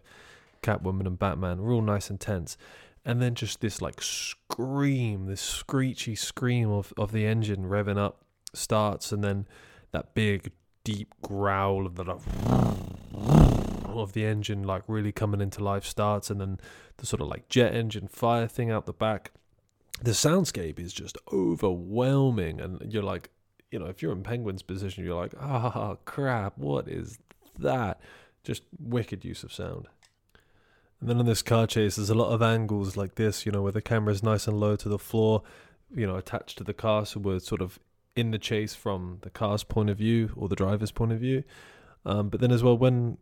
Catwoman and Batman. Real nice and tense. And then just this like scream, this screechy scream of, of the engine revving up starts, and then that big deep growl of the of the engine like really coming into life starts and then the sort of like jet engine fire thing out the back the soundscape is just overwhelming and you're like you know if you're in penguin's position you're like oh crap what is that just wicked use of sound and then in this car chase there's a lot of angles like this you know where the camera's nice and low to the floor you know attached to the car so we're sort of in the chase from the car's point of view or the driver's point of view um, but then as well when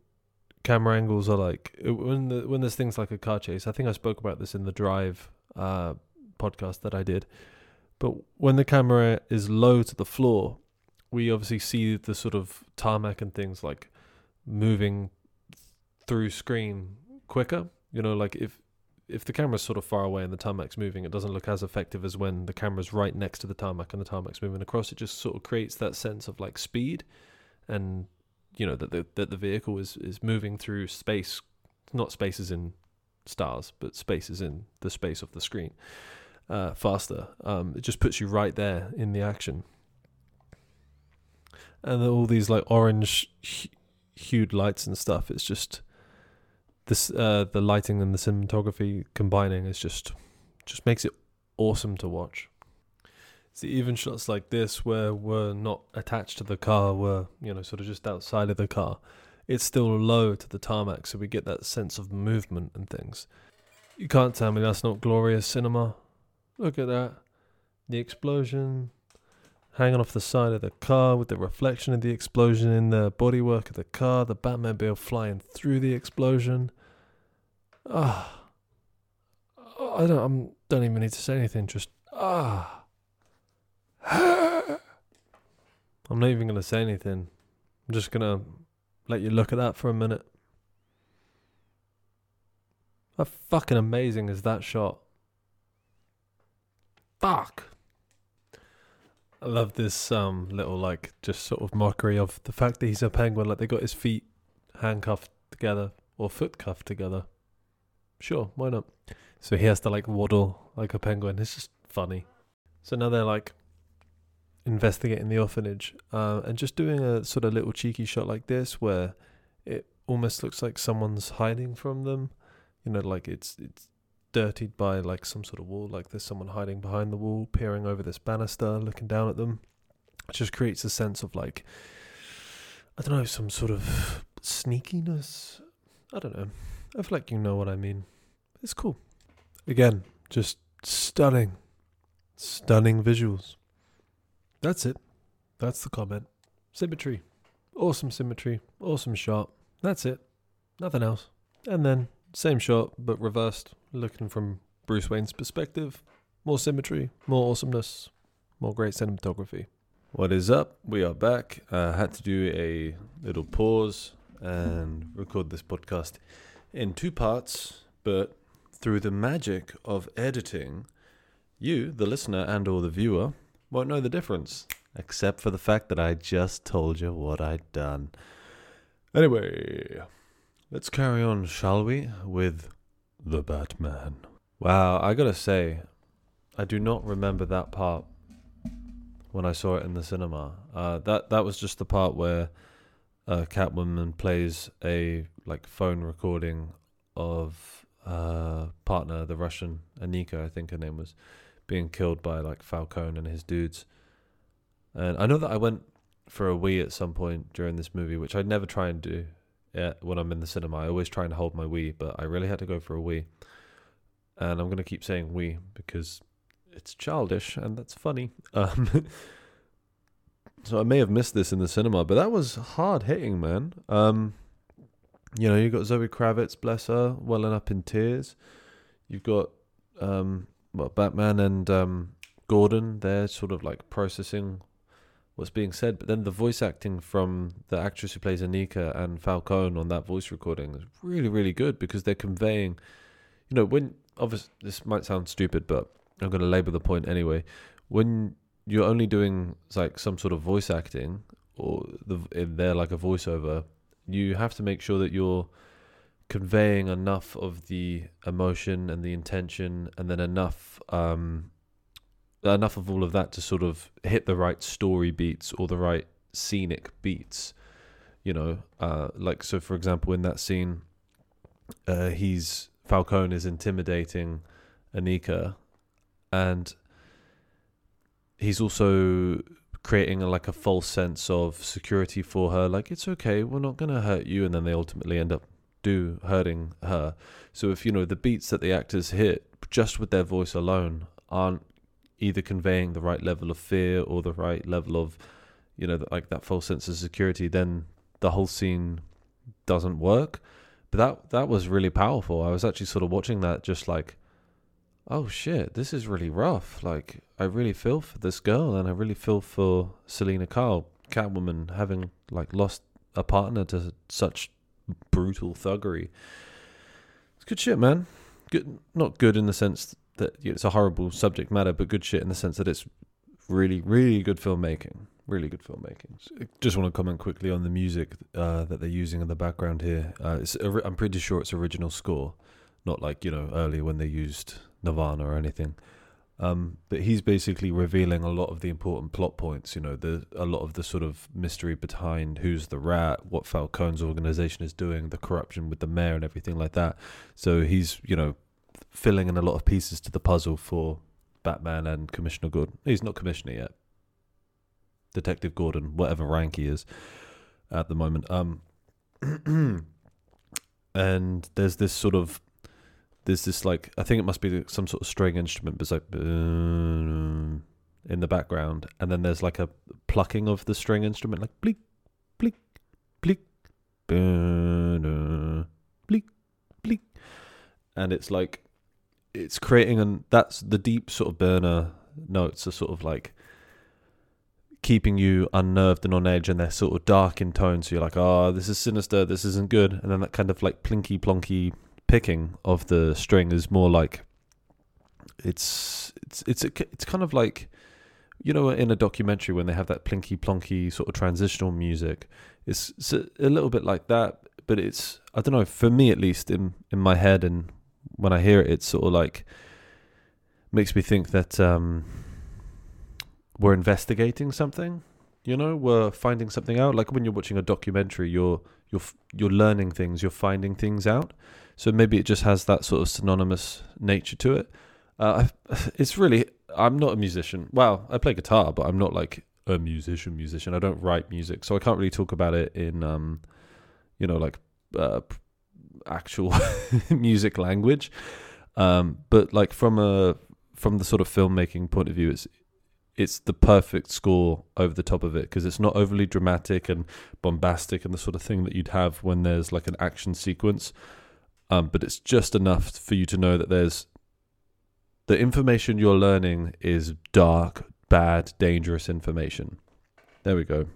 camera angles are like uh, when the, when there's things like a car chase. I think I spoke about this in the Drive uh, podcast that I did. But when the camera is low to the floor, we obviously see the sort of tarmac and things like moving through screen quicker. You know, like if if the camera's sort of far away and the tarmac's moving, it doesn't look as effective as when the camera's right next to the tarmac and the tarmac's moving across. It just sort of creates that sense of like speed and you know that the that the vehicle is is moving through space, not spaces in stars, but spaces in the space of the screen uh, faster. Um, it just puts you right there in the action, and all these like orange hued lights and stuff. It's just this uh, the lighting and the cinematography combining is just just makes it awesome to watch. See, even shots like this where we're not attached to the car, we're, you know, sort of just outside of the car, it's still low to the tarmac, so we get that sense of movement and things. You can't tell me that's not glorious cinema. Look at that. The explosion hanging off the side of the car with the reflection of the explosion in the bodywork of the car, the Batmobile flying through the explosion. Ah. I don't I'm, don't even need to say anything, just ah. I'm not even going to say anything. I'm just going to let you look at that for a minute. How fucking amazing is that shot? Fuck. I love this um little like just sort of mockery of the fact that he's a penguin. Like they got his feet handcuffed together or foot cuffed together. Sure, why not? So he has to like waddle like a penguin. It's just funny. So now they're like investigating the orphanage uh, and just doing a sort of little cheeky shot like this where it almost looks like someone's hiding from them you know like it's it's dirtied by like some sort of wall like there's someone hiding behind the wall peering over this banister looking down at them it just creates a sense of like i don't know some sort of sneakiness i don't know i feel like you know what i mean it's cool again just stunning stunning visuals that's it. That's the comment. Symmetry. Awesome symmetry. Awesome shot. That's it. Nothing else. And then, same shot, but reversed, looking from Bruce Wayne's perspective. More symmetry, more awesomeness, more great cinematography. What is up? We are back. I uh, had to do a little pause and record this podcast in two parts, but through the magic of editing, you, the listener and or the viewer, won't know the difference, except for the fact that I just told you what I'd done. Anyway, let's carry on, shall we, with The Batman. Wow, I gotta say, I do not remember that part when I saw it in the cinema. Uh, that that was just the part where uh, Catwoman plays a like phone recording of uh, partner, the Russian Annika, I think her name was, being killed by like Falcone and his dudes. And I know that I went for a wee at some point during this movie, which I'd never try and do yeah, when I'm in the cinema. I always try and hold my wee, but I really had to go for a wee. And I'm going to keep saying we because it's childish and that's funny. Um, so I may have missed this in the cinema, but that was hard hitting, man. Um, you know, you've got Zoe Kravitz, bless her, welling up in tears. You've got um, well, Batman and um, Gordon. They're sort of like processing what's being said, but then the voice acting from the actress who plays Annika and Falcone on that voice recording is really, really good because they're conveying. You know, when obviously this might sound stupid, but I'm going to labor the point anyway. When you're only doing like some sort of voice acting or the in there like a voiceover you have to make sure that you're conveying enough of the emotion and the intention and then enough um enough of all of that to sort of hit the right story beats or the right scenic beats you know uh like so for example in that scene uh he's falcone is intimidating annika and he's also creating a, like a false sense of security for her like it's okay we're not going to hurt you and then they ultimately end up do hurting her. So if you know the beats that the actors hit just with their voice alone aren't either conveying the right level of fear or the right level of you know like that false sense of security then the whole scene doesn't work but that that was really powerful i was actually sort of watching that just like oh shit, this is really rough. Like, I really feel for this girl, and I really feel for Selina Kyle, Catwoman, having like lost a partner to such brutal thuggery. It's good shit, man. Good, not good in the sense that it's a horrible subject matter, but good shit in the sense that it's really, really good filmmaking. Really good filmmaking. Just want to comment quickly on the music uh, that they're using in the background here. Uh, I'm pretty sure it's original score, not like you know earlier when they used Nirvana or anything. Um, but he's basically revealing a lot of the important plot points. You know, the a lot of the sort of mystery behind who's the rat, what Falcone's organization is doing, the corruption with the mayor, and everything like that. So he's you know filling in a lot of pieces to the puzzle for Batman and Commissioner Gordon. He's not Commissioner yet. Detective Gordon, whatever rank he is at the moment. Um, and there's this sort of there's this like I think it must be some sort of string instrument, but it's like in the background, and then there's like a plucking of the string instrument, like bleak, bleak, bleak, bleak, bleak, and it's like it's creating and that's the deep sort of burner notes are sort of like keeping you unnerved and on edge and they're sort of dark in tone. So you're like oh this is sinister this isn't good. And then that kind of like plinky plonky picking of the string is more like it's it's it's it's kind of like you know in a documentary when they have that plinky plonky sort of transitional music it's, it's a, a, little bit like that but it's i don't know for me at least in in my head and when i hear it it's sort of like makes me think that um we're investigating something you know we're finding something out like when you're watching a documentary you're you're you're learning things you're finding things out so maybe it just has that sort of synonymous nature to it. Uh, it's really, I'm not a musician. Well, I play guitar, but I'm not like a musician. Musician. I don't write music, so I can't really talk about it in, um, you know, like uh, actual music language. Um, but like from a from the sort of filmmaking point of view, it's it's the perfect score over the top of it because it's not overly dramatic and bombastic and the sort of thing that you'd have when there's like an action sequence um, but it's just enough for you to know that there's the information you're learning is dark, bad, dangerous information. There we go.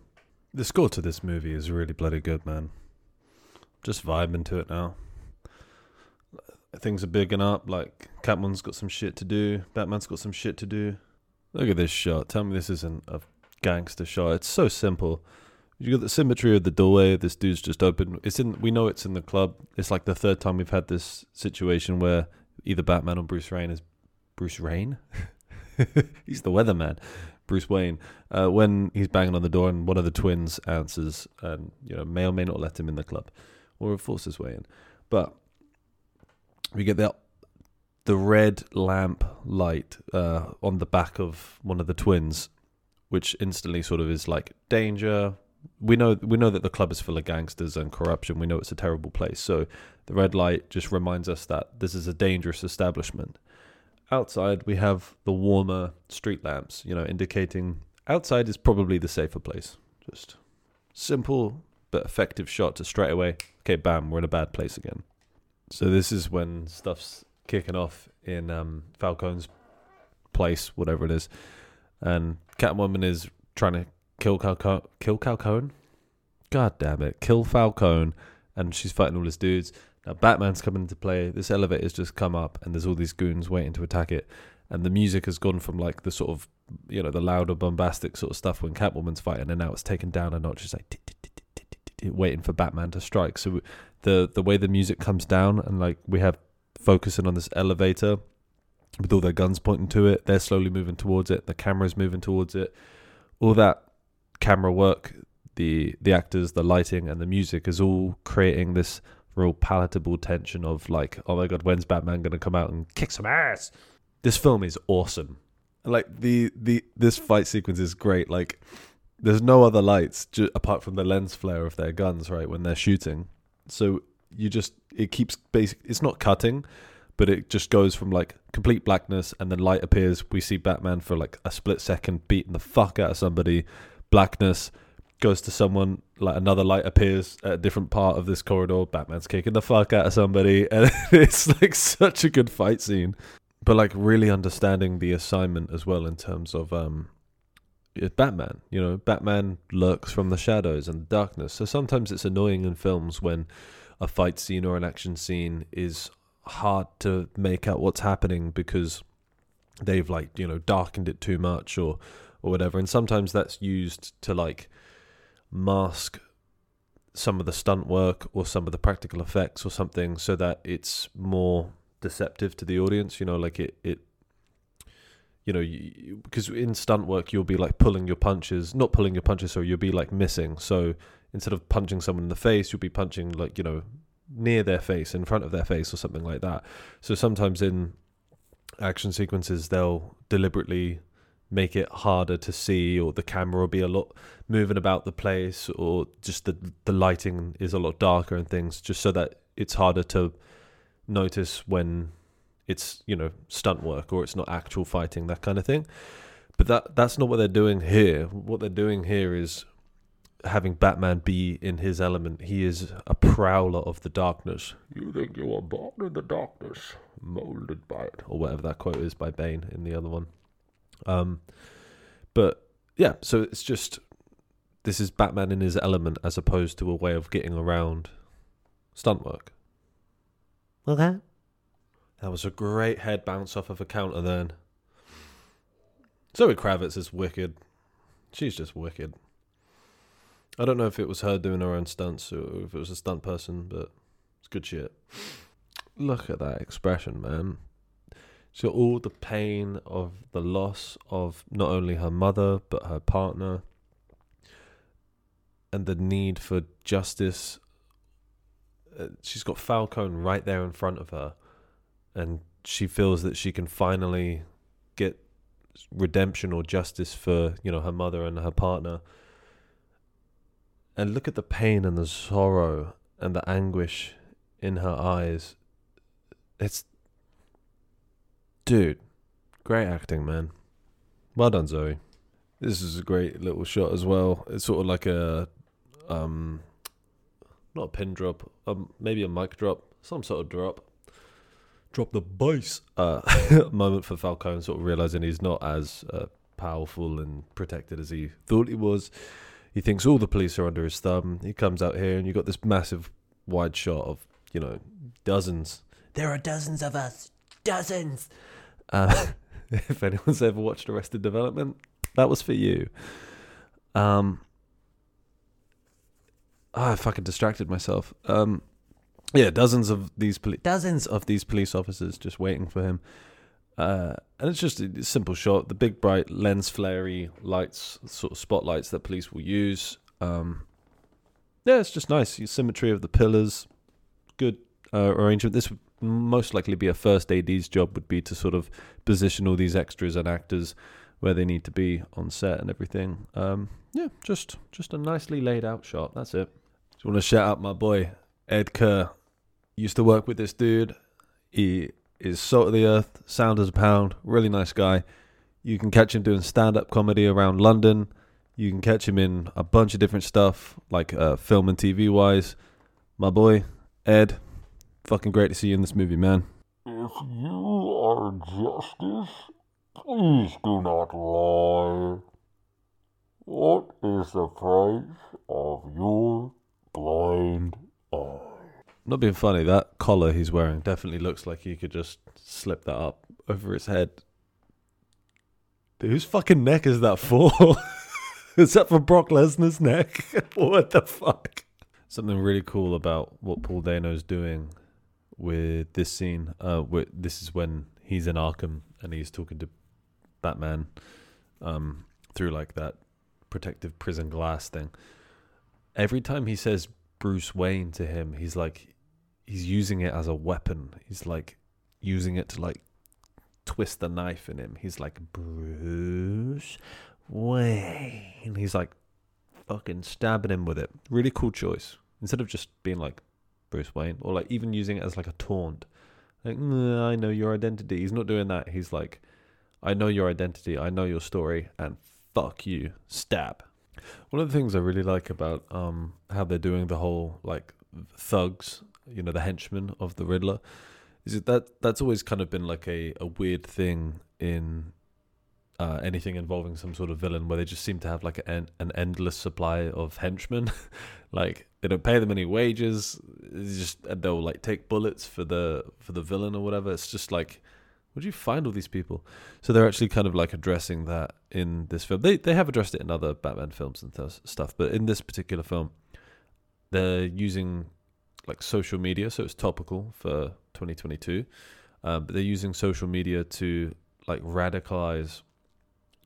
The score to this movie is really bloody good, man. Just vibing to it now. Things are bigging up. Like Catwoman's got some shit to do. Batman's got some shit to do. Look at this shot. Tell me this isn't a gangster shot. It's so simple. You got the symmetry of the doorway. This dude's just open. It's in. We know it's in the club. It's like the third time we've had this situation where either Batman or Bruce Wayne is Bruce Wayne. he's the weatherman, Bruce Wayne. Uh, when he's banging on the door and one of the twins answers, and you know may or may not let him in the club, or force his way in. But we get that the red lamp light uh, on the back of one of the twins, which instantly sort of is like danger. We know we know that the club is full of gangsters and corruption. We know it's a terrible place. So the red light just reminds us that this is a dangerous establishment. Outside we have the warmer street lamps, you know, indicating outside is probably the safer place. Just simple but effective shot to straight away. Okay, bam, we're in a bad place again. So this is when stuff's kicking off in um, Falcone's place, whatever it is, and Catwoman is trying to kill Falcone. Kill Falcone. God damn it, kill Falcone, and she's fighting all his dudes. Now Batman's coming into play. This elevator's just come up, and there's all these goons waiting to attack it. And the music has gone from like the sort of, you know, the louder, bombastic sort of stuff when Catwoman's fighting, and now it's taken down a notch. It's like waiting for Batman to strike. So the the way the music comes down and like we have focusing on this elevator with all their guns pointing to it, they're slowly moving towards it. The camera's moving towards it. All that camera work, the the actors, the lighting, and the music is all creating this real palatable tension of like, oh my god, when's Batman gonna come out and kick some ass? This film is awesome. Like the the this fight sequence is great. Like there's no other lights ju- apart from the lens flare of their guns, right, when they're shooting. So you just it keeps basic. It's not cutting, but it just goes from like complete blackness and then light appears. We see Batman for like a split second beating the fuck out of somebody. Blackness goes to someone like another light appears at a different part of this corridor. Batman's kicking the fuck out of somebody, and it's like such a good fight scene. But like really understanding the assignment as well in terms of um Batman. You know, Batman lurks from the shadows and the darkness. So sometimes it's annoying in films when a fight scene or an action scene is hard to make out what's happening because they've like you know darkened it too much or or whatever. And sometimes that's used to like mask some of the stunt work or some of the practical effects or something so that it's more deceptive to the audience you know like it it you know, because in stunt work you'll be like pulling your punches, not pulling your punches, so you'll be like missing. So instead of punching someone in the face, you'll be punching like you know near their face, in front of their face, or something like that. So sometimes in action sequences they'll deliberately make it harder to see, or the camera will be a lot moving about the place, or just the the lighting is a lot darker and things, just so that it's harder to notice when it's you know stunt work or it's not actual fighting that kind of thing. But that that's not what they're doing here. What they're doing here is having batman be in his element. He is a prowler of the darkness. You think you are born in the darkness molded by it. Or whatever that quote is by bane in the other one. Um but yeah so it's just this is batman in his element as opposed to a way of getting around stunt work. Okay that was a great head bounce off of a counter then. Zoe Kravitz is wicked. She's just wicked. I don't know if it was her doing her own stunts or if it was a stunt person, but it's good shit. Look at that expression, man. So all the pain of the loss of not only her mother but her partner and the need for justice. Uh, she's got Falcone right there in front of her and she feels that she can finally get redemption or justice for you know her mother and her partner. And look at the pain and the sorrow and the anguish in her eyes. It's dude great acting man. Well done zoe. This is a great little shot as well. It's sort of like a um not a pin drop um maybe a mic drop some sort of drop drop the bass uh, moment for Falcone, sort of realizing he's not as uh, powerful and protected as he thought he was. He thinks all the police are under his thumb. He comes out here, and you've got this massive wide shot of, you know, dozens. There are dozens of us. Dozens. Uh, if anyone's ever watched Arrested Development, that was for you. Um, oh, I fucking distracted myself. Um, yeah, dozens of these poli- dozens of these police officers just waiting for him. Uh, and it's just a simple shot. The big bright lens flary lights, sort of spotlights that police will use. Um, yeah, it's just nice. Symmetry of the pillars, good uh, arrangement. This would most likely be a first AD's job would be to sort of position all these extras and actors where they need to be on set and everything. Um, yeah, just just a nicely laid out shot. That's it. Just want to shout out my boy Ed Kerr. Used to work with this dude. He is salt of the earth, sound as a pound, really nice guy. You can catch him doing stand up comedy around London. You can catch him in a bunch of different stuff, like uh, film and TV wise. My boy, Ed, fucking great to see you in this movie, man. If you are justice, please do not lie. What is the price of your blind eye? Not being funny, that collar he's wearing definitely looks like he could just slip that up over his head. Dude, whose fucking neck is that for? is that for Brock Lesnar's neck? what the fuck? Something really cool about what Paul Dano's doing with this scene. Uh, with, this is when he's in Arkham and he's talking to Batman um, through like that protective prison glass thing. Every time he says Bruce Wayne to him, he's like, he's using it as a weapon. He's like using it to like twist the knife in him. He's like Bruce Wayne. He's like fucking stabbing him with it. Really cool choice. Instead of just being like Bruce Wayne or like even using it as like a taunt. Like, I know your identity. He's not doing that. He's like, I know your identity. I know your story and fuck you. Stab. One of the things I really like about um how they're doing the whole like thugs, you know, the henchmen of the Riddler, is it that that's always kind of been like a, a weird thing in uh, anything involving some sort of villain where they just seem to have like an an endless supply of henchmen. like they don't pay them any wages. It's just they'll like take bullets for the for the villain or whatever. It's just like where do you find all these people? So they're actually kind of like addressing that in this film. They they have addressed it in other Batman films and th- stuff, but in this particular film, they're using like social media, so it's topical for 2022. Um, but they're using social media to like radicalize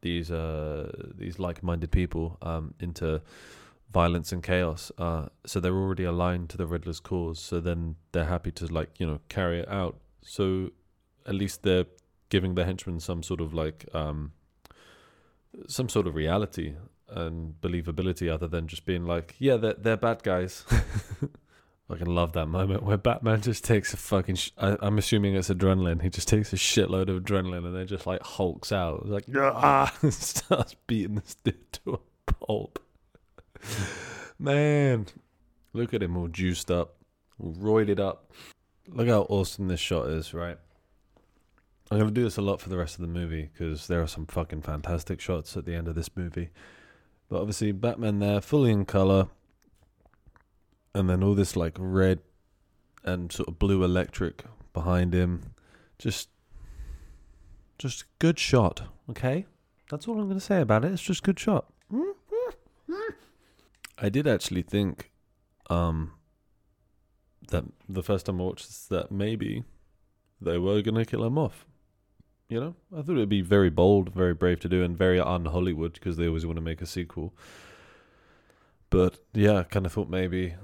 these uh these like-minded people um into violence and chaos. Uh, so they're already aligned to the Riddler's cause. So then they're happy to like you know carry it out. So at least they're giving the henchmen some sort of like um some sort of reality and believability other than just being like yeah they're they're bad guys. I can love that moment where Batman just takes a fucking. Sh- I, I'm assuming it's adrenaline. He just takes a shitload of adrenaline and then just like hulks out. Like yeah, ah, starts beating this dude to a pulp. Man, look at him all juiced up, all roided up. Look how awesome this shot is, right? I'm gonna do this a lot for the rest of the movie because there are some fucking fantastic shots at the end of this movie. But obviously, Batman there, fully in color, and then all this like red and sort of blue electric behind him. Just, just good shot. Okay, that's all I'm gonna say about it. It's just good shot. I did actually think, um, that the first time I watched this, that maybe they were gonna kill him off. You know, I thought it'd be very bold, very brave to do, and very un Hollywood because they always want to make a sequel. But yeah, I kind of thought maybe,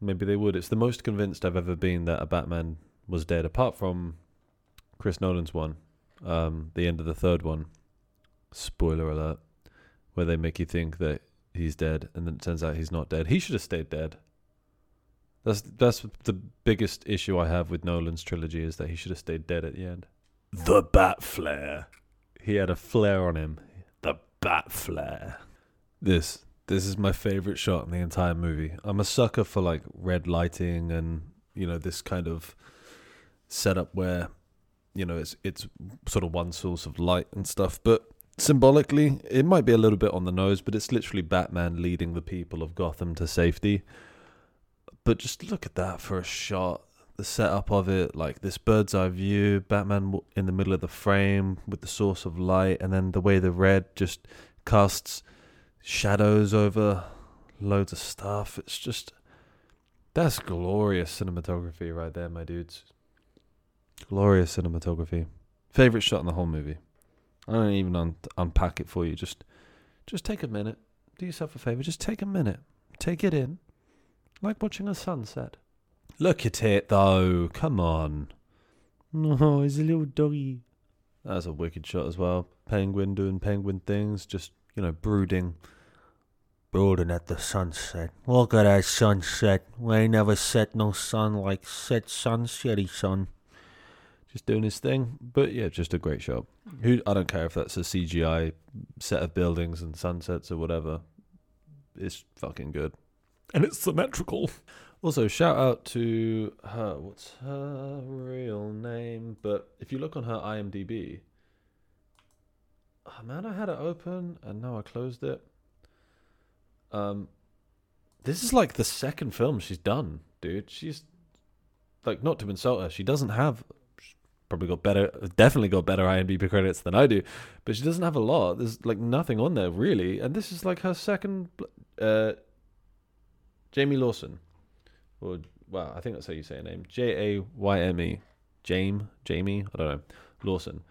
maybe they would. It's the most convinced I've ever been that a Batman was dead, apart from Chris Nolan's one, um, the end of the third one. Spoiler alert, where they make you think that he's dead, and then it turns out he's not dead. He should have stayed dead. That's that's the biggest issue I have with Nolan's trilogy is that he should have stayed dead at the end. The bat flare. He had a flare on him. The bat flare. This this is my favorite shot in the entire movie. I'm a sucker for like red lighting and you know this kind of setup where you know it's it's sort of one source of light and stuff, but symbolically it might be a little bit on the nose, but it's literally Batman leading the people of Gotham to safety. But just look at that for a shot the setup of it, like this bird's eye view, Batman in the middle of the frame with the source of light, and then the way the red just casts shadows over loads of stuff. It's just that's glorious cinematography right there, my dudes. Glorious cinematography. Favorite shot in the whole movie. I don't even un- unpack it for you. Just, just take a minute. Do yourself a favor. Just take a minute. Take it in, like watching a sunset. Look at it though. Come on. No, he's a little doggy. That's a wicked shot as well. Penguin doing penguin things, just you know, brooding. Brooding at the sunset. Look at that sunset. We ain't never set no sun like set sunsetty sun. Just doing his thing. But yeah, just a great shot. Who I don't care if that's a CGI set of buildings and sunsets or whatever. It's fucking good. And it's symmetrical. Also, shout out to her. What's her real name? But if you look on her IMDb, oh man, I had it open and now I closed it. Um, this is like the second film she's done, dude. She's like not to insult her, she doesn't have probably got better, definitely got better IMDb credits than I do, but she doesn't have a lot. There's like nothing on there really, and this is like her second. Uh, Jayme Lawson, or well, I think that's how you say her name. J A Y M E, Jame, Jamie. I don't know, Lawson.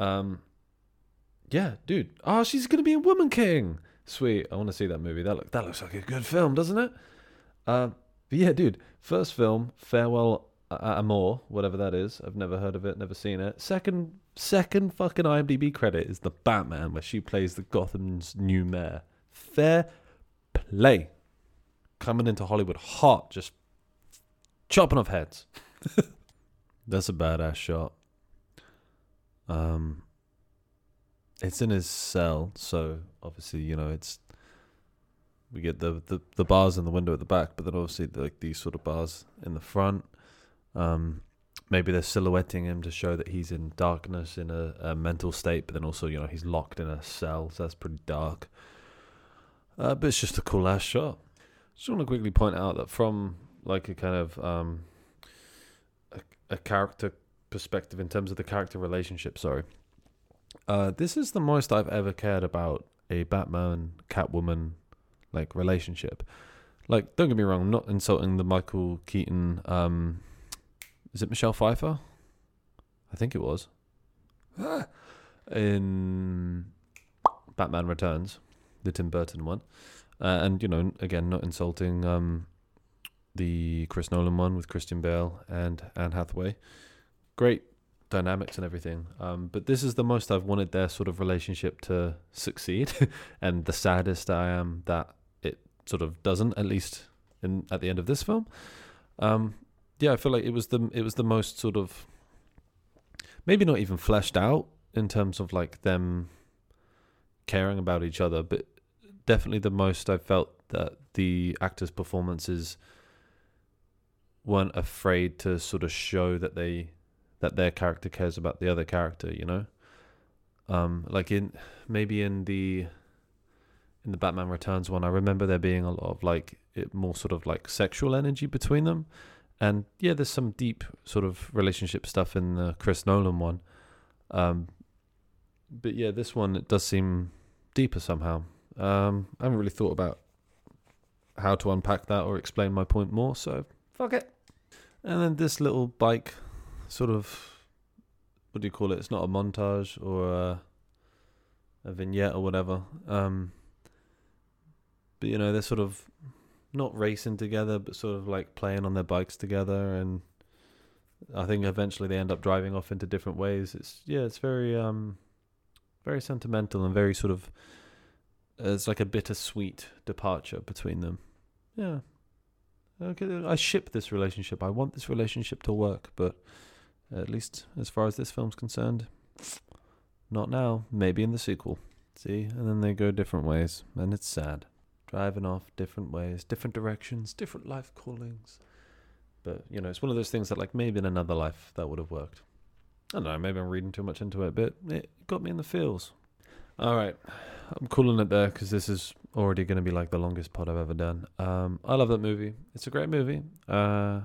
Um, yeah, dude. Oh, she's gonna be in Woman King. Sweet. I want to see that movie. That look that looks like a good film, doesn't it? Uh, but yeah, dude. First film, Farewell A- Amor, whatever that is. I've never heard of it, never seen it. Second, second fucking IMDb credit is the Batman, where she plays the Gotham's new mayor. Fair play. Coming into Hollywood hot, just chopping off heads. That's a badass shot. Um, it's in his cell, so obviously you know it's we get the, the, the bars in the window at the back, but then obviously like these sort of bars in the front. Um, maybe they're silhouetting him to show that he's in darkness in a, a mental state, but then also you know he's locked in a cell, so that's pretty dark. Uh, but it's just a cool ass shot. Just want to quickly point out that from like a kind of um, a, a character perspective in terms of the character relationship. Sorry, uh, this is the most I've ever cared about a Batman Catwoman like relationship. Like, don't get me wrong, I'm not insulting the Michael Keaton. Um, is it Michelle Pfeiffer? I think it was. In Batman Returns, the Tim Burton one, uh, and you know, again, not insulting um, the Chris Nolan one with Christian Bale and Anne Hathaway. Great dynamics and everything. Um, but this is the most I've wanted their sort of relationship to succeed, and the saddest I am that it sort of doesn't. At least in at the end of this film. Um, yeah, I feel like it was the it was the most sort of maybe not even fleshed out in terms of like them caring about each other, but definitely the most I felt that the actors' performances weren't afraid to sort of show that they that their character cares about the other character, you know? Um, like in maybe in the in the Batman Returns one, I remember there being a lot of like it more sort of like sexual energy between them. And yeah, there's some deep sort of relationship stuff in the Chris Nolan one. Um, but yeah, this one it does seem deeper somehow. Um, I haven't really thought about how to unpack that or explain my point more, so fuck it. And then this little bike sort of what do you call it? It's not a montage or a, a vignette or whatever. Um, but you know, they're sort of not racing together, but sort of like playing on their bikes together, and I think eventually they end up driving off into different ways. It's yeah, it's very um, very sentimental and very sort of it's like a bittersweet departure between them. Yeah. Okay, I ship this relationship. I want this relationship to work, but at least as far as this film's concerned, not now. Maybe in the sequel. See? And then they go different ways, and it's sad. Driving off different ways, different directions, different life callings. But, you know, it's one of those things that, like, maybe in another life that would have worked. I don't know, maybe I'm reading too much into it, but it got me in the feels. All right. I'm calling it there because this is already going to be like the longest pod I've ever done. Um, I love that movie. It's a great movie. Uh,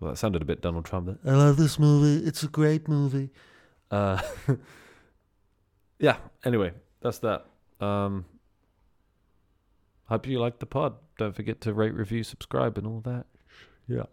well, that sounded a bit Donald Trump. There. I love this movie. It's a great movie. Uh, yeah. Anyway, that's that. Um, hope you liked the pod. Don't forget to rate, review, subscribe, and all that. Yeah.